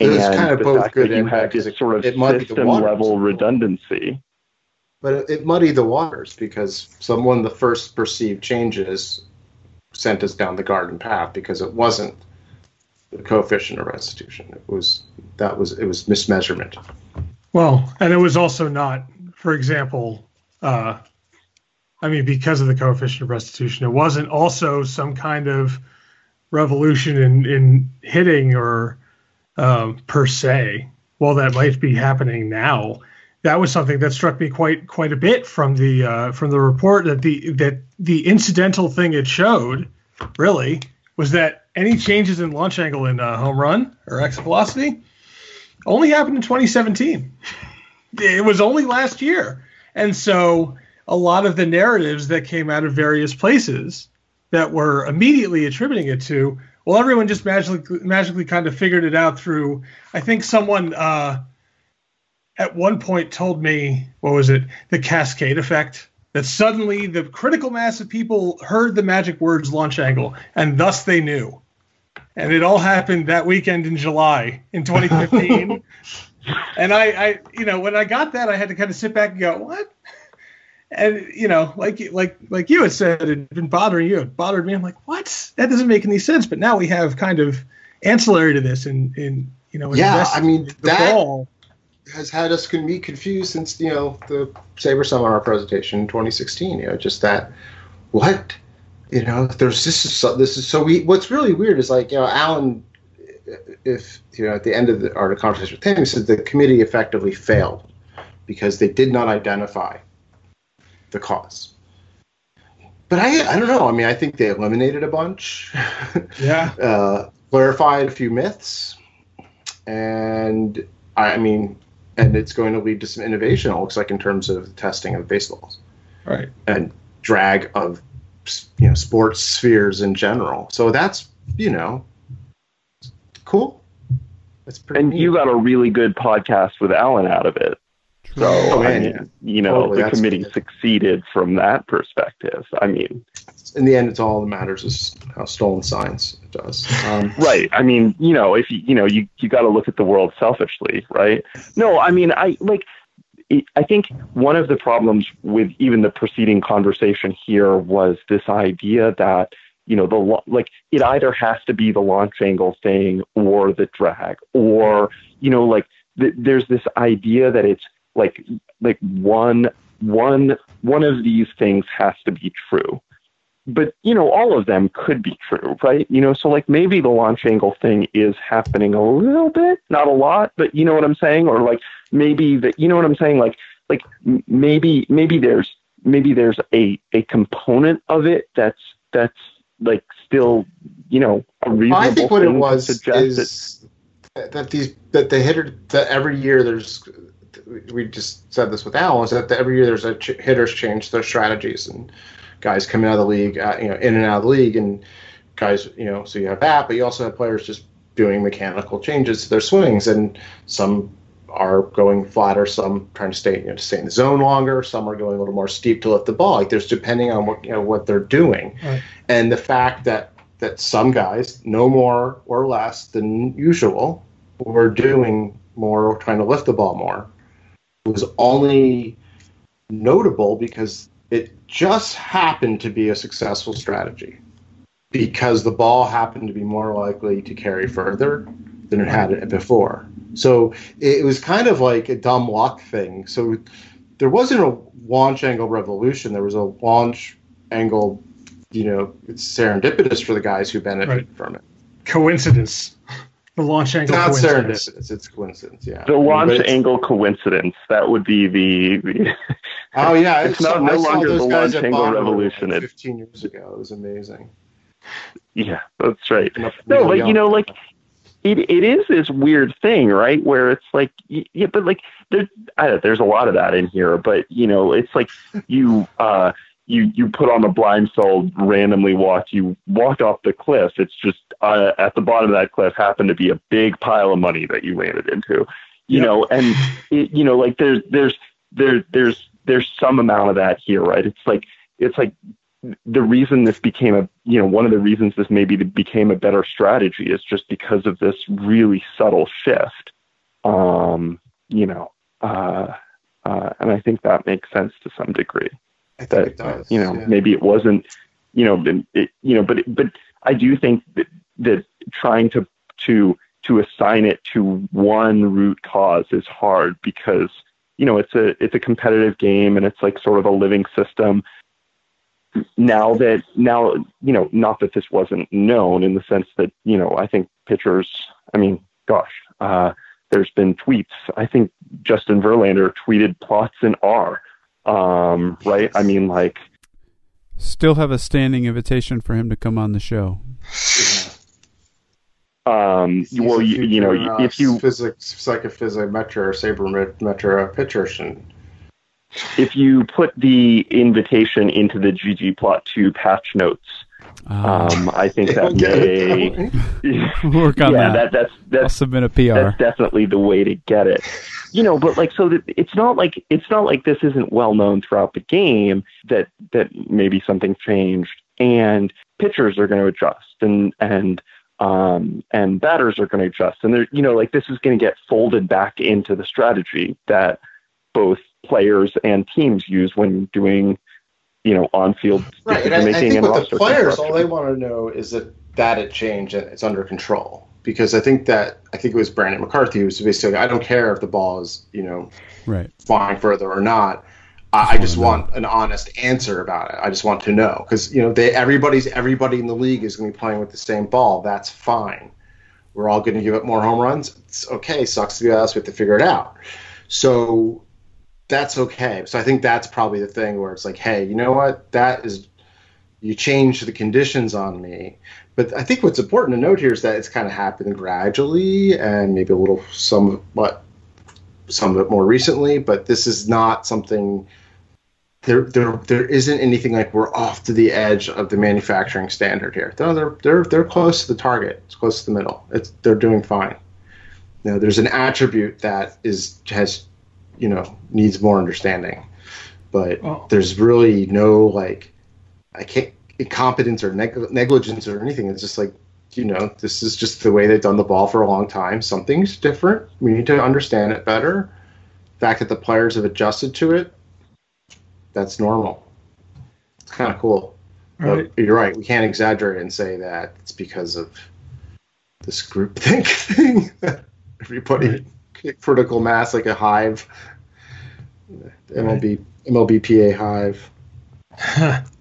and it's kind of both good and bad because it, sort of system level redundancy. But it, it muddied the waters because someone the first perceived changes sent us down the garden path because it wasn't the coefficient of restitution. It was that was it was mismeasurement. Well, and it was also not, for example, uh, I mean, because of the coefficient of restitution, it wasn't also some kind of revolution in, in hitting or um, per se. While that might be happening now, that was something that struck me quite quite a bit from the uh, from the report that the that the incidental thing it showed really was that any changes in launch angle in uh, home run or exit velocity? Only happened in 2017. It was only last year, and so a lot of the narratives that came out of various places that were immediately attributing it to well everyone just magically magically kind of figured it out through i think someone uh, at one point told me what was it? The cascade effect. That suddenly the critical mass of people heard the magic words launch angle and thus they knew and it all happened that weekend in july in 2015 and I, I you know when i got that i had to kind of sit back and go what and you know, like like like you had said, it had been bothering you. It bothered me. I'm like, what? That doesn't make any sense. But now we have kind of ancillary to this, and in you know, yeah, I mean that ball. has had us can be confused since you know the Saberseminar presentation in 2016. You know, just that what you know, there's this is so, this is so we. What's really weird is like you know, Alan, if you know, at the end of the our conversation with him, he said the committee effectively failed because they did not identify the cause. But I, I don't know. I mean, I think they eliminated a bunch. Yeah. uh, clarified a few myths, and I, I mean, and it's going to lead to some innovation. It looks like in terms of testing of baseballs, right? And drag of you know sports spheres in general. So that's you know cool. That's pretty. And neat. you got a really good podcast with Alan out of it. So oh, I mean, you know, totally. the committee succeeded from that perspective. I mean, in the end, it's all that matters is how stolen science does. Um, right. I mean, you know, if you you know, you you got to look at the world selfishly, right? No, I mean, I like. I think one of the problems with even the preceding conversation here was this idea that you know the like it either has to be the launch angle thing or the drag or you know like th- there's this idea that it's like like one one one of these things has to be true but you know all of them could be true right? You know so like maybe the launch angle thing is happening a little bit not a lot but you know what i'm saying? Or like maybe that you know what i'm saying? Like like maybe maybe there's maybe there's a a component of it that's that's like still you know a reasonable I think what it was is that, that these that the hitter that every year there's we just said this with Al is that every year there's a ch- hitters change their strategies and guys coming out of the league, uh, you know, in and out of the league, and guys, you know, so you have that, but you also have players just doing mechanical changes to their swings, and some are going flatter, some trying to stay, you know, to stay in the zone longer, some are going a little more steep to lift the ball. Like there's depending on what you know what they're doing, right. and the fact that that some guys, no more or less than usual, were doing more, or trying to lift the ball more, was only notable because it just happened to be a successful strategy. because the ball happened to be more likely to carry further than it had it before. So it was kind of like a dumb luck thing. So there wasn't a launch angle revolution. There was a launch angle, you know, it's serendipitous for the guys who benefit right. from it. Coincidence. The launch angle. It's not serendipitous. It's coincidence. Yeah. The launch I mean, angle coincidence. That would be the. the oh yeah, it's, it's not no longer the launch angle revolution. Like Fifteen years ago, it was amazing. Yeah, that's right. No, but you know, like it it is this weird thing, right? Where it's like, yeah, but like there, I, there's a lot of that in here, but you know, it's like you uh you you put on a blindfold, randomly walk, you walk off the cliff. It's just uh, at the bottom of that cliff happened to be a big pile of money that you landed into, you yep. know, and it, you know, like there's there's there there's there's some amount of that here, right? It's like it's like the reason this became a you know one of the reasons this maybe became a better strategy is just because of this really subtle shift um you know uh, uh and i think that makes sense to some degree I think that it does, you know yeah. maybe it wasn't you know it, you know but but i do think that that trying to to to assign it to one root cause is hard because you know it's a it's a competitive game and it's like sort of a living system. Now that now you know not that this wasn't known in the sense that you know I think pitchers I mean gosh uh, there's been tweets. I think Justin Verlander tweeted plots in R um, right? I mean like still have a standing invitation for him to come on the show um, well you, you know uh, if you physics psychophysics or sabermetric pitcher and if you put the invitation into the ggplot2 patch notes, uh, um, I think that may work on yeah, that. that. That's that's I'll submit a PR. That's definitely the way to get it. You know, but like so that it's not like it's not like this isn't well known throughout the game that that maybe something changed and pitchers are going to adjust and and um, and batters are going to adjust and they're you know like this is going to get folded back into the strategy that both players and teams use when doing, you know, on-field right. decision making. I, I think and with the players, all they want to know is that that it changed and it's under control. Because I think that I think it was Brandon McCarthy who was basically, I don't care if the ball is, you know, right flying further or not. I, I just want an honest answer about it. I just want to know because you know they everybody's everybody in the league is going to be playing with the same ball. That's fine. We're all going to give up more home runs. It's okay. Sucks to be us. We have to figure it out. So that's okay. So I think that's probably the thing where it's like, hey, you know what? That is you change the conditions on me. But I think what's important to note here is that it's kind of happened gradually and maybe a little somewhat some of it more recently, but this is not something there there there isn't anything like we're off to the edge of the manufacturing standard here. No, they're they're they're close to the target. It's close to the middle. It's they're doing fine. You know, there's an attribute that is has you know needs more understanding. But oh. there's really no like I can't incompetence or neg- negligence or anything. It's just like you know this is just the way they've done the ball for a long time. Something's different. We need to understand it better. The fact that the players have adjusted to it, that's normal. It's kind of cool. Right. You're right. We can't exaggerate and say that it's because of this group think thing. Everybody right critical mass like a hive. MLB MLBPA hive.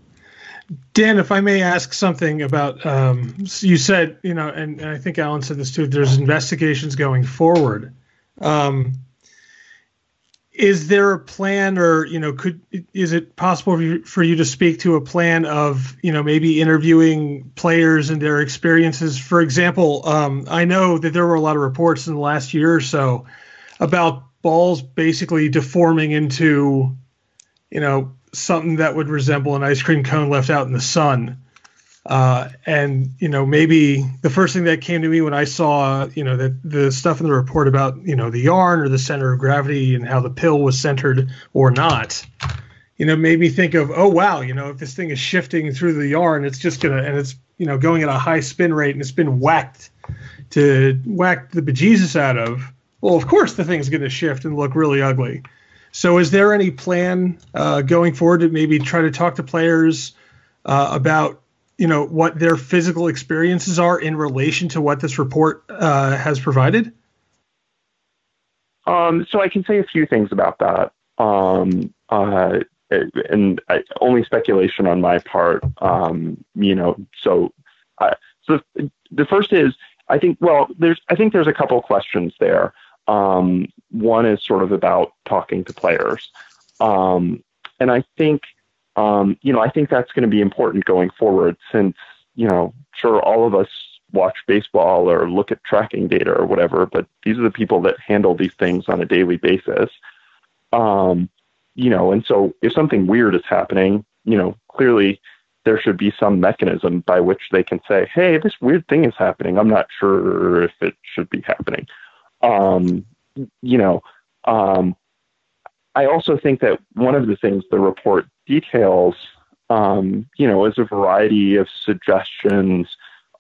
Dan, if I may ask something about, um, you said, you know, and, and, I think Alan said this too. There's investigations going forward. Um, is there a plan, or you know, could is it possible for you, for you to speak to a plan of, you know, maybe interviewing players and their experiences? For example, um, I know that there were a lot of reports in the last year or so about balls basically deforming into, you know, something that would resemble an ice cream cone left out in the sun. Uh, and you know, maybe the first thing that came to me when I saw, you know, that the stuff in the report about, you know, the yarn or the center of gravity and how the pill was centered or not, you know, made me think of, oh wow, you know, if this thing is shifting through the yarn, it's just gonna, and it's, you know, going at a high spin rate and it's been whacked to whack the bejesus out of well, of course the thing's to shift and look really ugly. So, is there any plan uh, going forward to maybe try to talk to players uh, about you know what their physical experiences are in relation to what this report uh, has provided? Um, so I can say a few things about that. Um, uh, and I, only speculation on my part. Um, you know, so uh, so the first is I think well, there's I think there's a couple questions there. Um, one is sort of about talking to players, um, and I think um, you know I think that's going to be important going forward since you know sure all of us watch baseball or look at tracking data or whatever, but these are the people that handle these things on a daily basis. Um, you know, and so if something weird is happening, you know, clearly there should be some mechanism by which they can say, "Hey, this weird thing is happening. I'm not sure if it should be happening." Um, you know, um, I also think that one of the things the report details, um, you know, is a variety of suggestions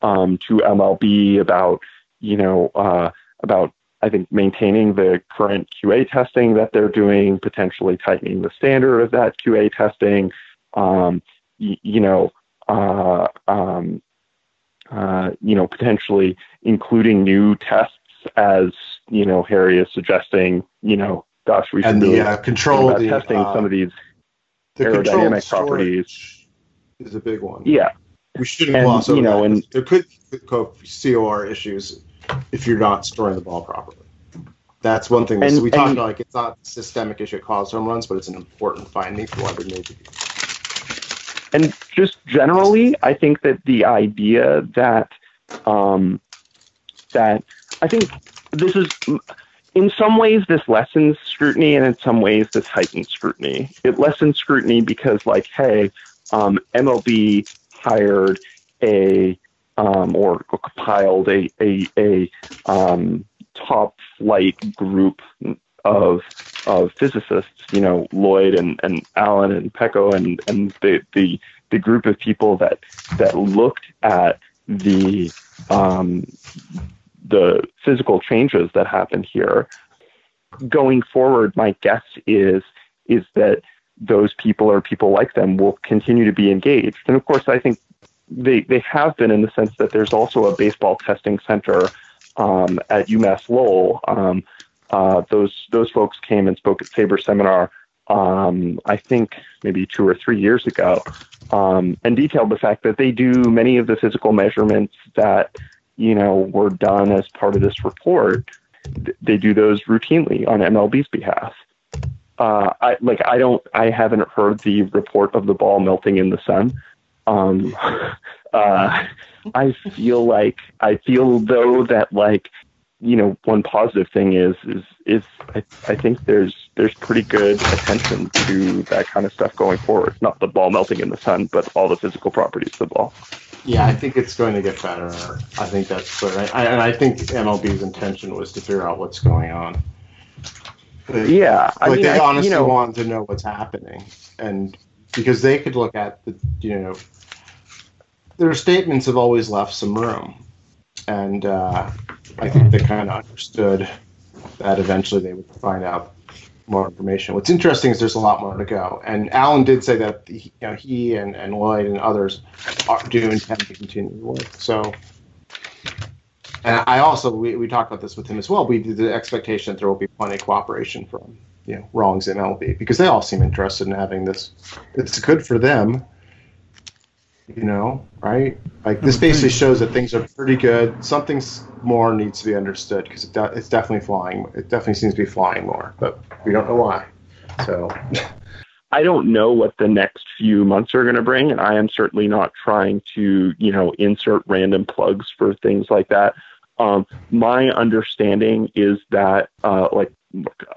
um, to MLB about, you know, uh, about I think maintaining the current QA testing that they're doing, potentially tightening the standard of that QA testing, um, y- you know, uh, um, uh, you know, potentially including new tests as you know Harry is suggesting. You know, gosh, we should and the uh, control the, testing uh, some of these the aerodynamic properties is a big one. Yeah, we shouldn't gloss over you know, that. and there could be COR issues if you're not storing the ball properly. That's one thing. And, we talked about like it's not a systemic issue that causes home runs, but it's an important finding for why there may be. And just generally, I think that the idea that um, that I think this is in some ways this lessens scrutiny, and in some ways this heightens scrutiny. It lessens scrutiny because, like, hey, um, MLB hired a um, or compiled a a, a um, top flight group of of physicists, you know, Lloyd and, and Alan and Peko and, and the, the the group of people that that looked at the um, the physical changes that happen here. Going forward, my guess is is that those people or people like them will continue to be engaged. And of course, I think they they have been in the sense that there's also a baseball testing center um, at UMass Lowell. Um, uh, those those folks came and spoke at Saberseminar. Um, I think maybe two or three years ago, um, and detailed the fact that they do many of the physical measurements that you know were done as part of this report. They do those routinely on MLB's behalf. Uh, I like I don't I haven't heard the report of the ball melting in the sun. Um, uh, I feel like I feel though that like you know one positive thing is is is I, I think there's there's pretty good attention to that kind of stuff going forward. Not the ball melting in the sun, but all the physical properties of the ball. Yeah, I think it's going to get better. I think that's clear. I, and I think MLB's intention was to figure out what's going on. Yeah, I mean, they I, honestly you know, want to know what's happening, and because they could look at the you know their statements have always left some room, and uh, I think they kind of understood that eventually they would find out more information. What's interesting is there's a lot more to go, and Alan did say that he, you know, he and, and Lloyd and others are, do intend to continue the work. So, and I also we, we talked about this with him as well. We did the expectation that there will be plenty of cooperation from you know Rawlings and MLB because they all seem interested in having this. It's good for them you know, right? Like this basically shows that things are pretty good. Something more needs to be understood because it de- it's definitely flying. It definitely seems to be flying more, but we don't know why. So. I don't know what the next few months are going to bring, and I am certainly not trying to, you know, insert random plugs for things like that. Um, my understanding is that, uh, like,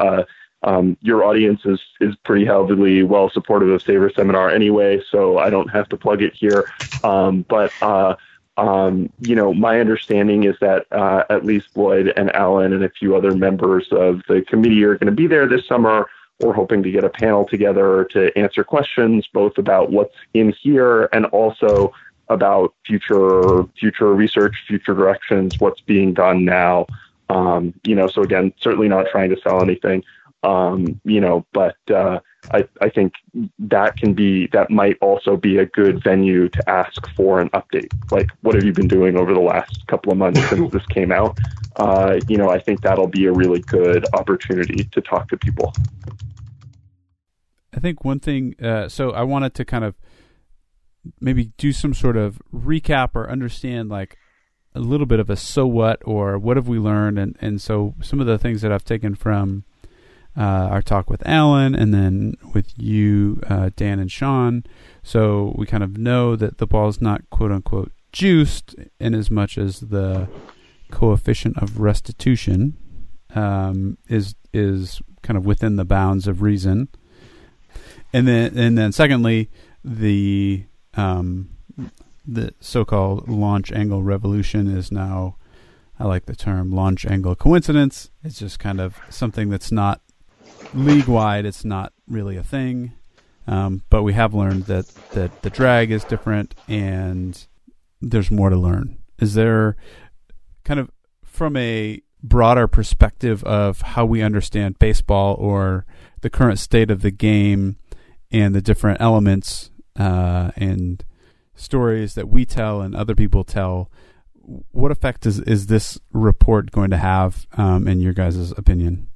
uh, um, your audience is is pretty heavily well supportive of Saberseminar anyway, so I don't have to plug it here. Um, but uh, um, you know, my understanding is that uh, at least Lloyd and Alan and a few other members of the committee are going to be there this summer. We're hoping to get a panel together to answer questions both about what's in here and also about future future research, future directions, what's being done now. Um, you know, so again, certainly not trying to sell anything. Um, you know, but uh, I, I think that can be that might also be a good venue to ask for an update. Like, what have you been doing over the last couple of months since this came out? Uh, you know, I think that'll be a really good opportunity to talk to people. I think one thing. Uh, so I wanted to kind of maybe do some sort of recap or understand like a little bit of a so what or what have we learned and and so some of the things that I've taken from uh, our talk with Alan and then with you uh, Dan and Sean so we kind of know that the ball is not quote unquote juiced in as much as the coefficient of restitution um, is is kind of within the bounds of reason and then and then secondly the um, the so-called launch angle revolution is now I like the term launch angle coincidence. It's just kind of something that's not league wide. It's not really a thing, um, but we have learned that that the drag is different and there's more to learn. Is there kind of from a broader perspective of how we understand baseball or the current state of the game and the different elements uh, and stories that we tell and other people tell, what effect is, is this report going to have um, in your guys' opinion?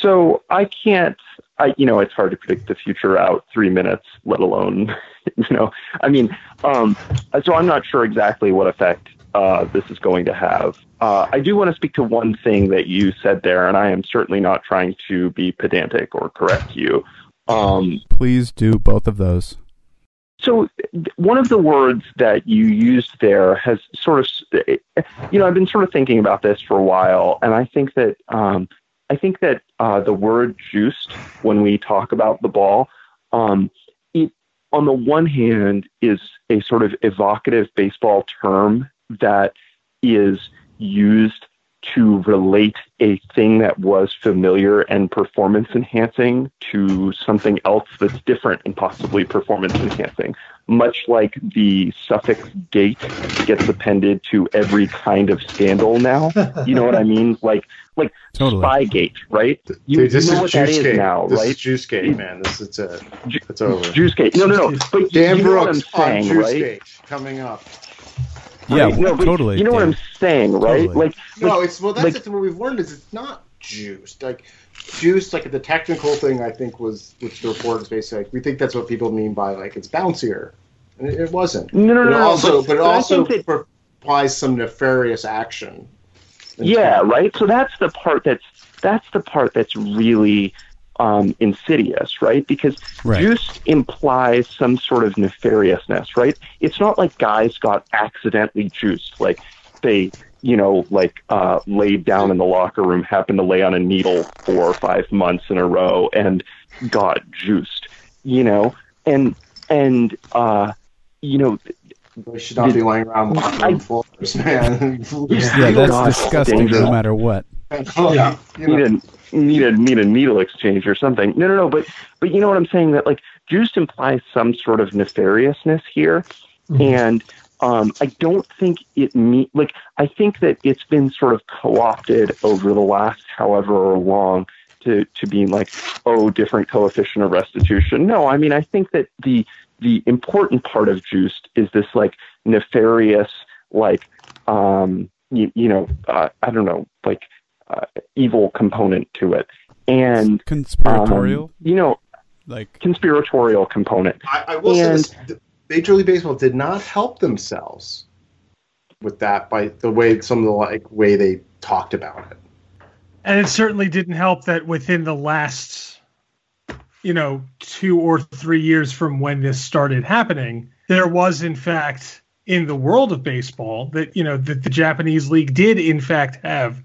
So I can't, I you know, it's hard to predict the future out three minutes, let alone, you know, I mean, um, so I'm not sure exactly what effect uh, this is going to have. Uh, I do want to speak to one thing that you said there, and I am certainly not trying to be pedantic or correct you. Um, Please do both of those. So one of the words that you used there has sort of, you know, I've been sort of thinking about this for a while, and I think that um, I think that uh, the word "juiced" when we talk about the ball, um, it on the one hand is a sort of evocative baseball term that is used to relate a thing that was familiar and performance enhancing to something else that's different and possibly performance enhancing. Much like the suffix gate gets appended to every kind of scandal now. You know what I mean? Like like totally. Spygate, right? You, Dude, this you know is what Juicegate. now, this right? Is Juicegate, man. This is it. It's over. Juicegate. No, no, no. But Dan you Brooks on Juicegate right? coming up. Right? Yeah, no, totally. You know what I'm saying, right? Totally. Like, no, it's well. That's like, what we've learned is it's not juiced. Like juiced, like the technical thing, I think was which the report is basically like. We think that's what people mean by like it's bouncier, and it, it wasn't. No, no, no. Also, but, but it also that, applies some nefarious action. Yeah, right. So that's the part that's that's the part that's really um, insidious, right? Because right. juice implies some sort of nefariousness, right? It's not like guys got accidentally juiced, like they, you know, like uh, laid down in the locker room, happened to lay on a needle four or five months in a row, and got juiced, you know, and and uh, you know. They should not be laying around locker floors, man. yeah, that's disgusting, no matter what. yeah, you know need a need a needle exchange or something. No, no, no. But but you know what I'm saying? That like juice implies some sort of nefariousness here, mm-hmm. and um, I don't think it me like I think that it's been sort of co-opted over the last however long to to being like oh different coefficient of restitution. No, I mean I think that the the important part of juiced is this like nefarious like um you, you know uh, I don't know like uh, evil component to it, and conspiratorial. Um, you know, like conspiratorial component. I, I will and, say this: Major League Baseball did not help themselves with that by the way some of the like way they talked about it. And it certainly didn't help that within the last, you know, two or three years from when this started happening, there was in fact in the world of baseball that you know that the Japanese league did in fact have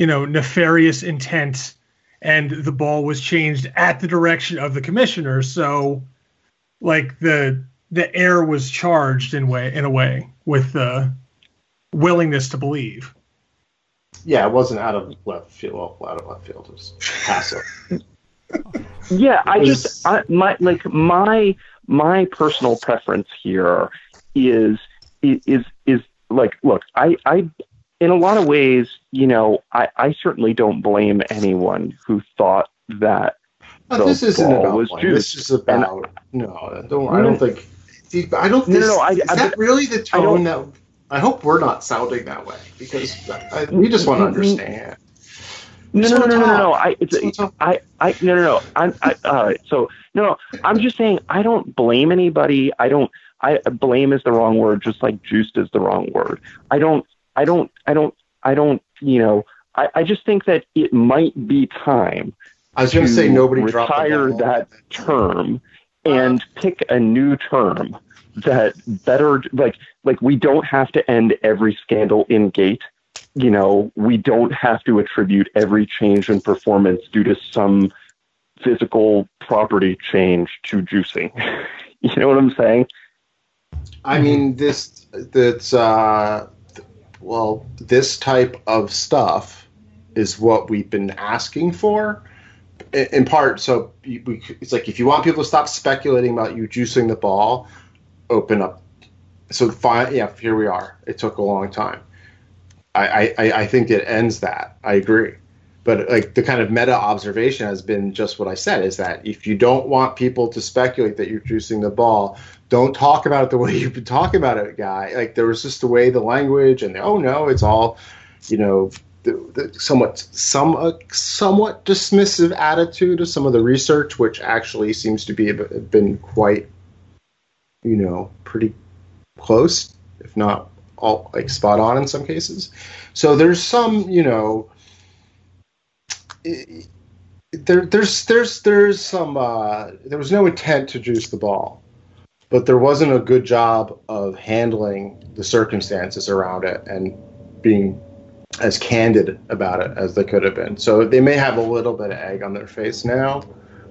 you know, nefarious intent and the ball was changed at the direction of the commissioner. So like the the air was charged in way in a way with the willingness to believe. Yeah, it wasn't out of left field. Well, out of left field, it was passive. yeah, I just I, my like my my personal preference here is is is like look, I I in a lot of ways, you know, I, I certainly don't blame anyone who thought that but this isn't about was This is about and, no. Don't, I don't think. I don't. This, no, no, I, is I, that really the tone that? I hope we're not sounding that way because I, we just want to mm-hmm. understand. No, no, no, no, no, no. I, it's, I, I, no, no, no. I'm, I, all right. So, no, no. I'm just saying. I don't blame anybody. I don't. I blame is the wrong word. Just like juiced is the wrong word. I don't. I don't. I don't. I don't. You know. I, I just think that it might be time I was going to say nobody retire that term and pick a new term that better like like we don't have to end every scandal in gate you know we don't have to attribute every change in performance due to some physical property change to juicing you know what i'm saying i mean this that's uh well this type of stuff is what we've been asking for in part, so we, it's like if you want people to stop speculating about you juicing the ball, open up. So fine, yeah, here we are. It took a long time. I, I, I think it ends that. I agree. But like the kind of meta observation has been just what I said is that if you don't want people to speculate that you're juicing the ball, don't talk about it the way you've been talking about it, guy. Like there was just the way the language and the, oh no, it's all, you know, the, the somewhat some uh, somewhat dismissive attitude of some of the research, which actually seems to be been quite, you know, pretty close, if not all like spot on in some cases. So there's some, you know, there there's there's there's some uh, there was no intent to juice the ball, but there wasn't a good job of handling the circumstances around it and being as candid about it as they could have been. So they may have a little bit of egg on their face now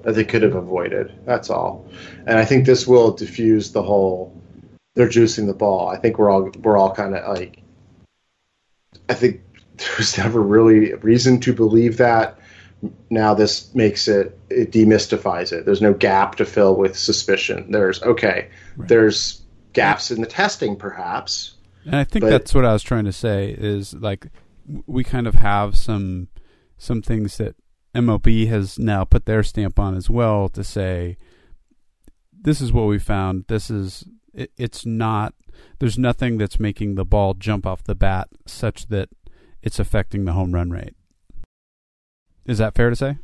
that they could have avoided. That's all. And I think this will diffuse the whole they're juicing the ball. I think we're all we're all kind of like I think there was never really a reason to believe that. Now this makes it it demystifies it. There's no gap to fill with suspicion. There's okay. Right. There's gaps in the testing perhaps. And I think that's what I was trying to say is like we kind of have some some things that MLB has now put their stamp on as well to say this is what we found. This is it, it's not there's nothing that's making the ball jump off the bat such that it's affecting the home run rate. Is that fair to say?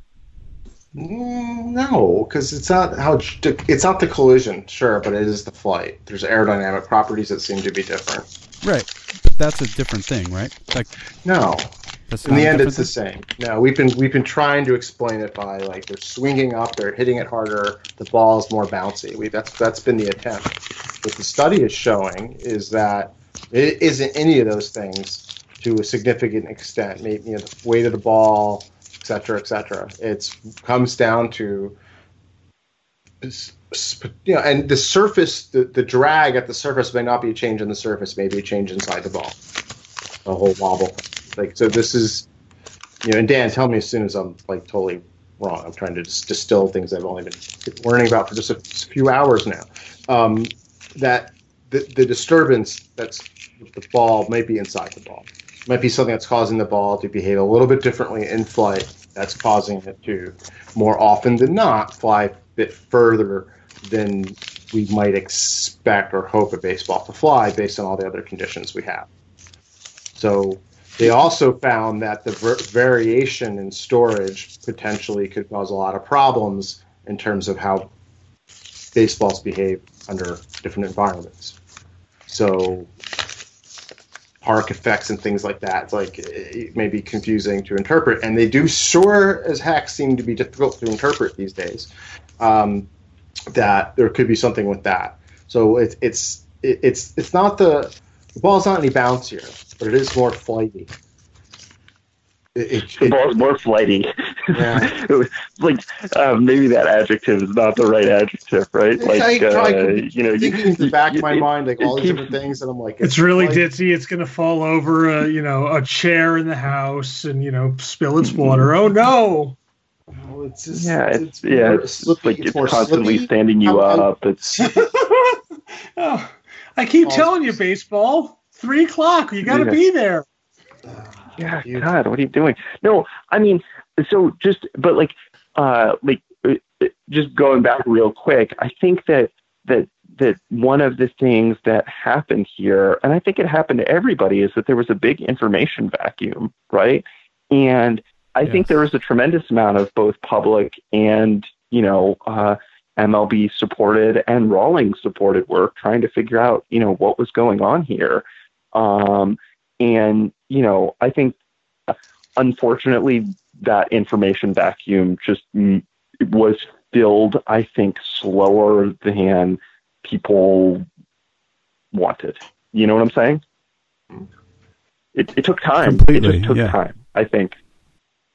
Mm, no, because it's not how it's not the collision, sure, but it is the flight. There's aerodynamic properties that seem to be different. Right, but that's a different thing, right? Like no, in the end, it's the same. No, we've been we've been trying to explain it by like they're swinging up, they're hitting it harder, the ball is more bouncy. We that's that's been the attempt. What the study is showing is that it isn't any of those things to a significant extent. Maybe you know the weight of the ball et cetera, et cetera. It comes down to you know, and the surface, the, the drag at the surface may not be a change in the surface, maybe a change inside the ball, a whole wobble. Like so, this is, you know, and Dan, tell me as soon as I'm like totally wrong. I'm trying to distill things I've only been learning about for just a, few hours now. Um, that the, the disturbance that's the ball may be inside the ball it might be something that's causing the ball to behave a little bit differently in flight. That's causing it to, more often than not, fly a bit further than we might expect or hope a baseball to fly based on all the other conditions we have. So they also found that the ver- variation in storage potentially could cause a lot of problems in terms of how baseballs behave under different environments. So park effects and things like that. It's like it may be confusing to interpret, and they do sure as heck seem to be difficult to interpret these days. Um, that there could be something with that. So it, it's it, it's it's not the the ball's not any bouncier, but it is more flighty. It, it, more, more flighty. Yeah. like uh, maybe that adjective is not the right adjective, right? Like I, I, uh, you know, thinking in the back you, of my it, mind, like all these different things, and I'm like, it's, it's really like, ditzy. It's gonna fall over, a, you know, a chair in the house, and you know, spill its water. Oh no! Oh, it's just, yeah, it's, it's yeah, it's like it's, it's constantly slippy. standing you How, up. It's. oh, I keep telling you, baseball. Three o'clock. You got to yeah. be there yeah, God, what are you doing? No, I mean, so just, but like, uh, like uh, just going back real quick, I think that that that one of the things that happened here, and I think it happened to everybody, is that there was a big information vacuum, right? And I yes. think there was a tremendous amount of both public and you know uh, MLB supported and Rawlings supported work trying to figure out you know what was going on here. Um, and you know, I think unfortunately that information vacuum just was filled. I think slower than people wanted. You know what I'm saying? It, it took time. Completely, it just took yeah. time. I think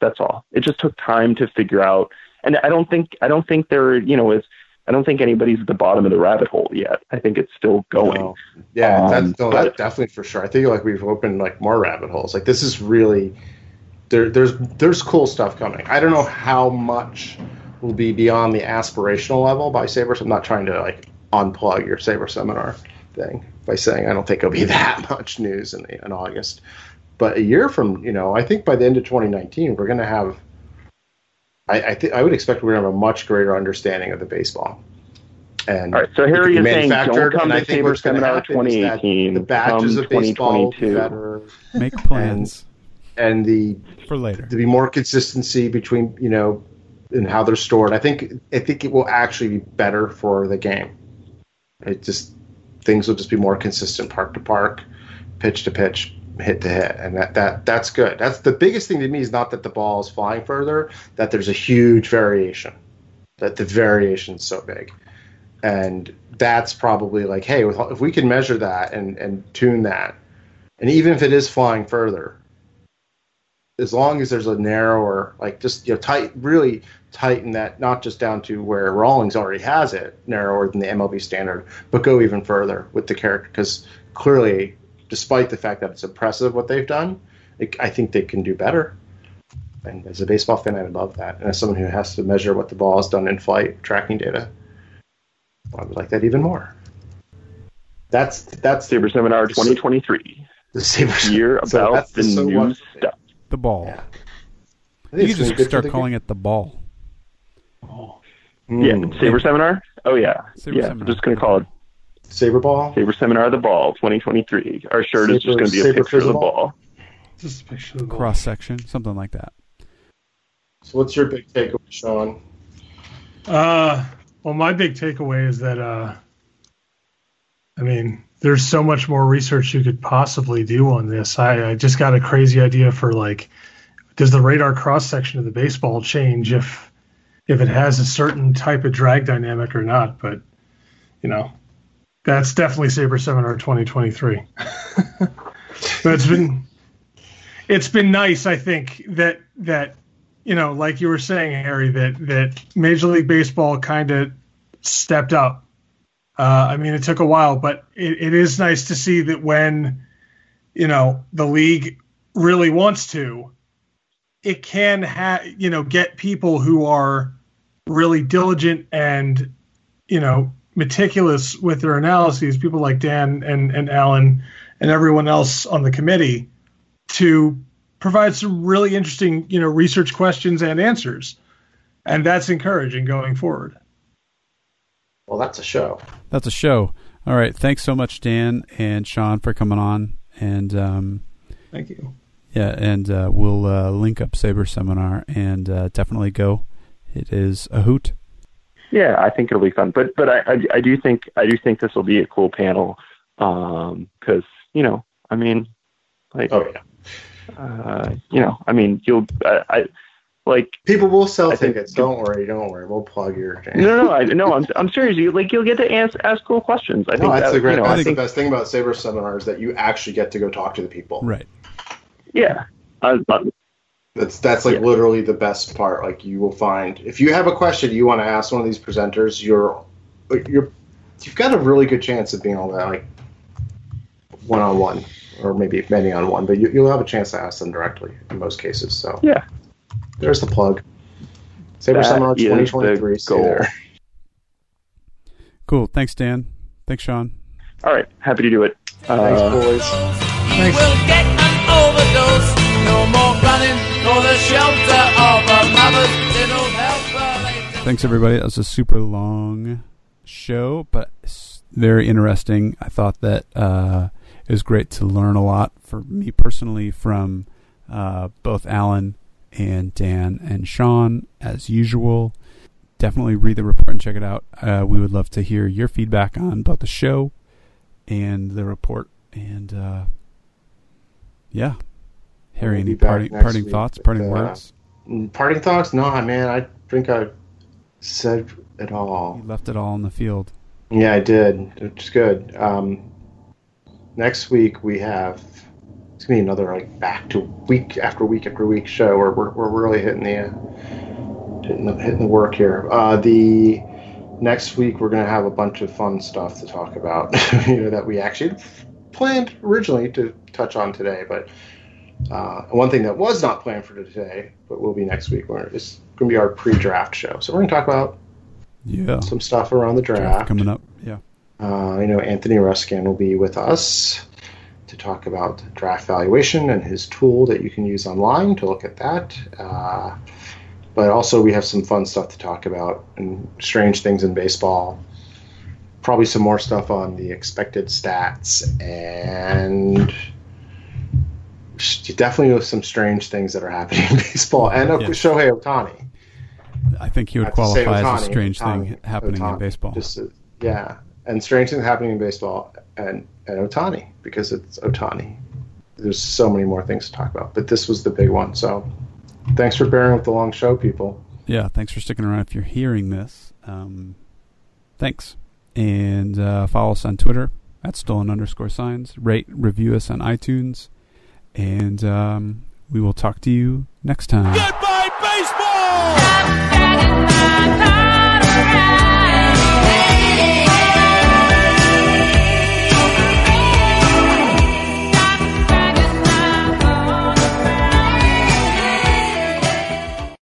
that's all. It just took time to figure out. And I don't think I don't think there you know is I don't think anybody's at the bottom of the rabbit hole yet. I think it's still going. No. Yeah, um, that's, no, that's definitely for sure. I think like we've opened like more rabbit holes. Like this is really there. There's there's cool stuff coming. I don't know how much will be beyond the aspirational level by Saber. So I'm not trying to like unplug your Saberseminar thing by saying I don't think it'll be that much news in, in August. But a year from, you know, I think by the end of 2019, we're going to have. I I, th- I would expect we're going to have a much greater understanding of the baseball. And All right, so here you're saying don't come to Saberseminar 2018. The badges of baseball better. Make plans. And, and the for later to be more consistency between you know and how they're stored. I think I think it will actually be better for the game. It just things will just be more consistent park to park, pitch to pitch, hit to hit, and that that that's good. That's the biggest thing to me is not that the ball is flying further, that there's a huge variation, that the variation is so big, and that's probably like, hey, if we can measure that and and tune that, and even if it is flying further, as long as there's a narrower, like just you know tight, really tighten that not just down to where Rawlings already has it, narrower than the MLB standard, but go even further with the character because clearly, despite the fact that it's impressive what they've done, it, I think they can do better. And as a baseball fan, I would love that. And as someone who has to measure what the ball has done in flight tracking data, I would like that even more. That's that's Saberseminar 2023. The Saber year about so the, the new stuff. The ball. Yeah. You can just start calling it the ball. Oh. Yeah, hmm. Saberseminar. Oh yeah, Saber yeah. Seminar. I'm just gonna call it Saber Ball. Saberseminar of the Ball 2023. Our shirt Saber, is just gonna be a picture of the ball. ball. Just a picture of the cross section, something like that. So, what's your big takeaway, Sean? Uh, well, my big takeaway is that uh, I mean, there's so much more research you could possibly do on this. I, I just got a crazy idea for like, does the radar cross section of the baseball change if if it has a certain type of drag dynamic or not. But you know, that's definitely Saberseminar 2023. but it's been it's been nice, I think that that you know, like you were saying, Harry, that that Major League Baseball kind of stepped up. Uh, I mean, it took a while, but it, it is nice to see that when you know the league really wants to, it can have you know get people who are really diligent and you know meticulous with their analyses, people like Dan and, and Alan and everyone else on the committee to provide some really interesting, you know, research questions and answers. And that's encouraging going forward. Well, that's a show. That's a show. All right. Thanks so much, Dan and Sean, for coming on. And um, thank you. Yeah, and uh, we'll uh, link up Saberseminar and uh, definitely go it is a hoot. Yeah, I think it'll be fun. But but I I, I do think I do think this will be a cool panel because um, you know I mean like oh yeah. Uh, you know, I mean, you'll, I, I like people will sell I tickets. Think, don't worry, don't worry. We'll plug your. No, no, I, no. I'm, I'm serious. You like, you'll get to ask, ask cool questions. I no, think that's that, the great. You know, that's think, the best thing about Saberseminars that you actually get to go talk to the people. Right. Yeah. I, that's that's like yeah. literally the best part. Like you will find if you have a question you want to ask one of these presenters, you're you're you've got a really good chance of being able that like one on one or maybe many on one, but you, will have a chance to ask them directly in most cases. So yeah, there's the plug. Saberseminar 2023. Goal. Cool. Thanks, Dan. Thanks, Sean. All right. Happy to do it. Thanks, uh, boys. Thanks. For the shelter of a mother's little helper. Thanks, everybody. That was a super long show, but very interesting. I thought that uh, it was great to learn a lot for me personally from uh, both Alan and Dan and Sean, as usual. Definitely read the report and check it out. Uh, we would love to hear your feedback on both the show and the report. And uh, yeah, Harry, any parting, parting week, thoughts, parting uh, words? Parting thoughts? No, man. I think I said it all. You left it all in the field. Yeah, I did, is good. Um, next week we have it's gonna be another like back to week after week after week show where we're, we're really hitting the uh, hitting the hitting the work here. Uh, the next week we're gonna have a bunch of fun stuff to talk about, you know, that we actually planned originally to touch on today, but. Uh, one thing that was not planned for today, but will be next week, where it's going to be our pre-draft show. So we're going to talk about yeah some stuff around the draft, draft coming up. Yeah, uh, I know Anthony Ruskin will be with us to talk about draft valuation and his tool that you can use online to look at that. Uh, but also, we have some fun stuff to talk about and strange things in baseball. Probably some more stuff on the expected stats and definitely know some strange things that are happening in baseball. And yeah. Shohei Ohtani. I think he would qualify as a strange thing happening in baseball. Just, yeah, and strange things happening in baseball and, and Ohtani because it's Ohtani. There's so many more things to talk about, but this was the big one. So thanks for bearing with the long show, people. Yeah, thanks for sticking around. If you're hearing this, um, thanks. And uh, follow us on Twitter at stolen underscore signs. Rate, review us on iTunes. And um, we will talk to you next time. Goodbye, baseball!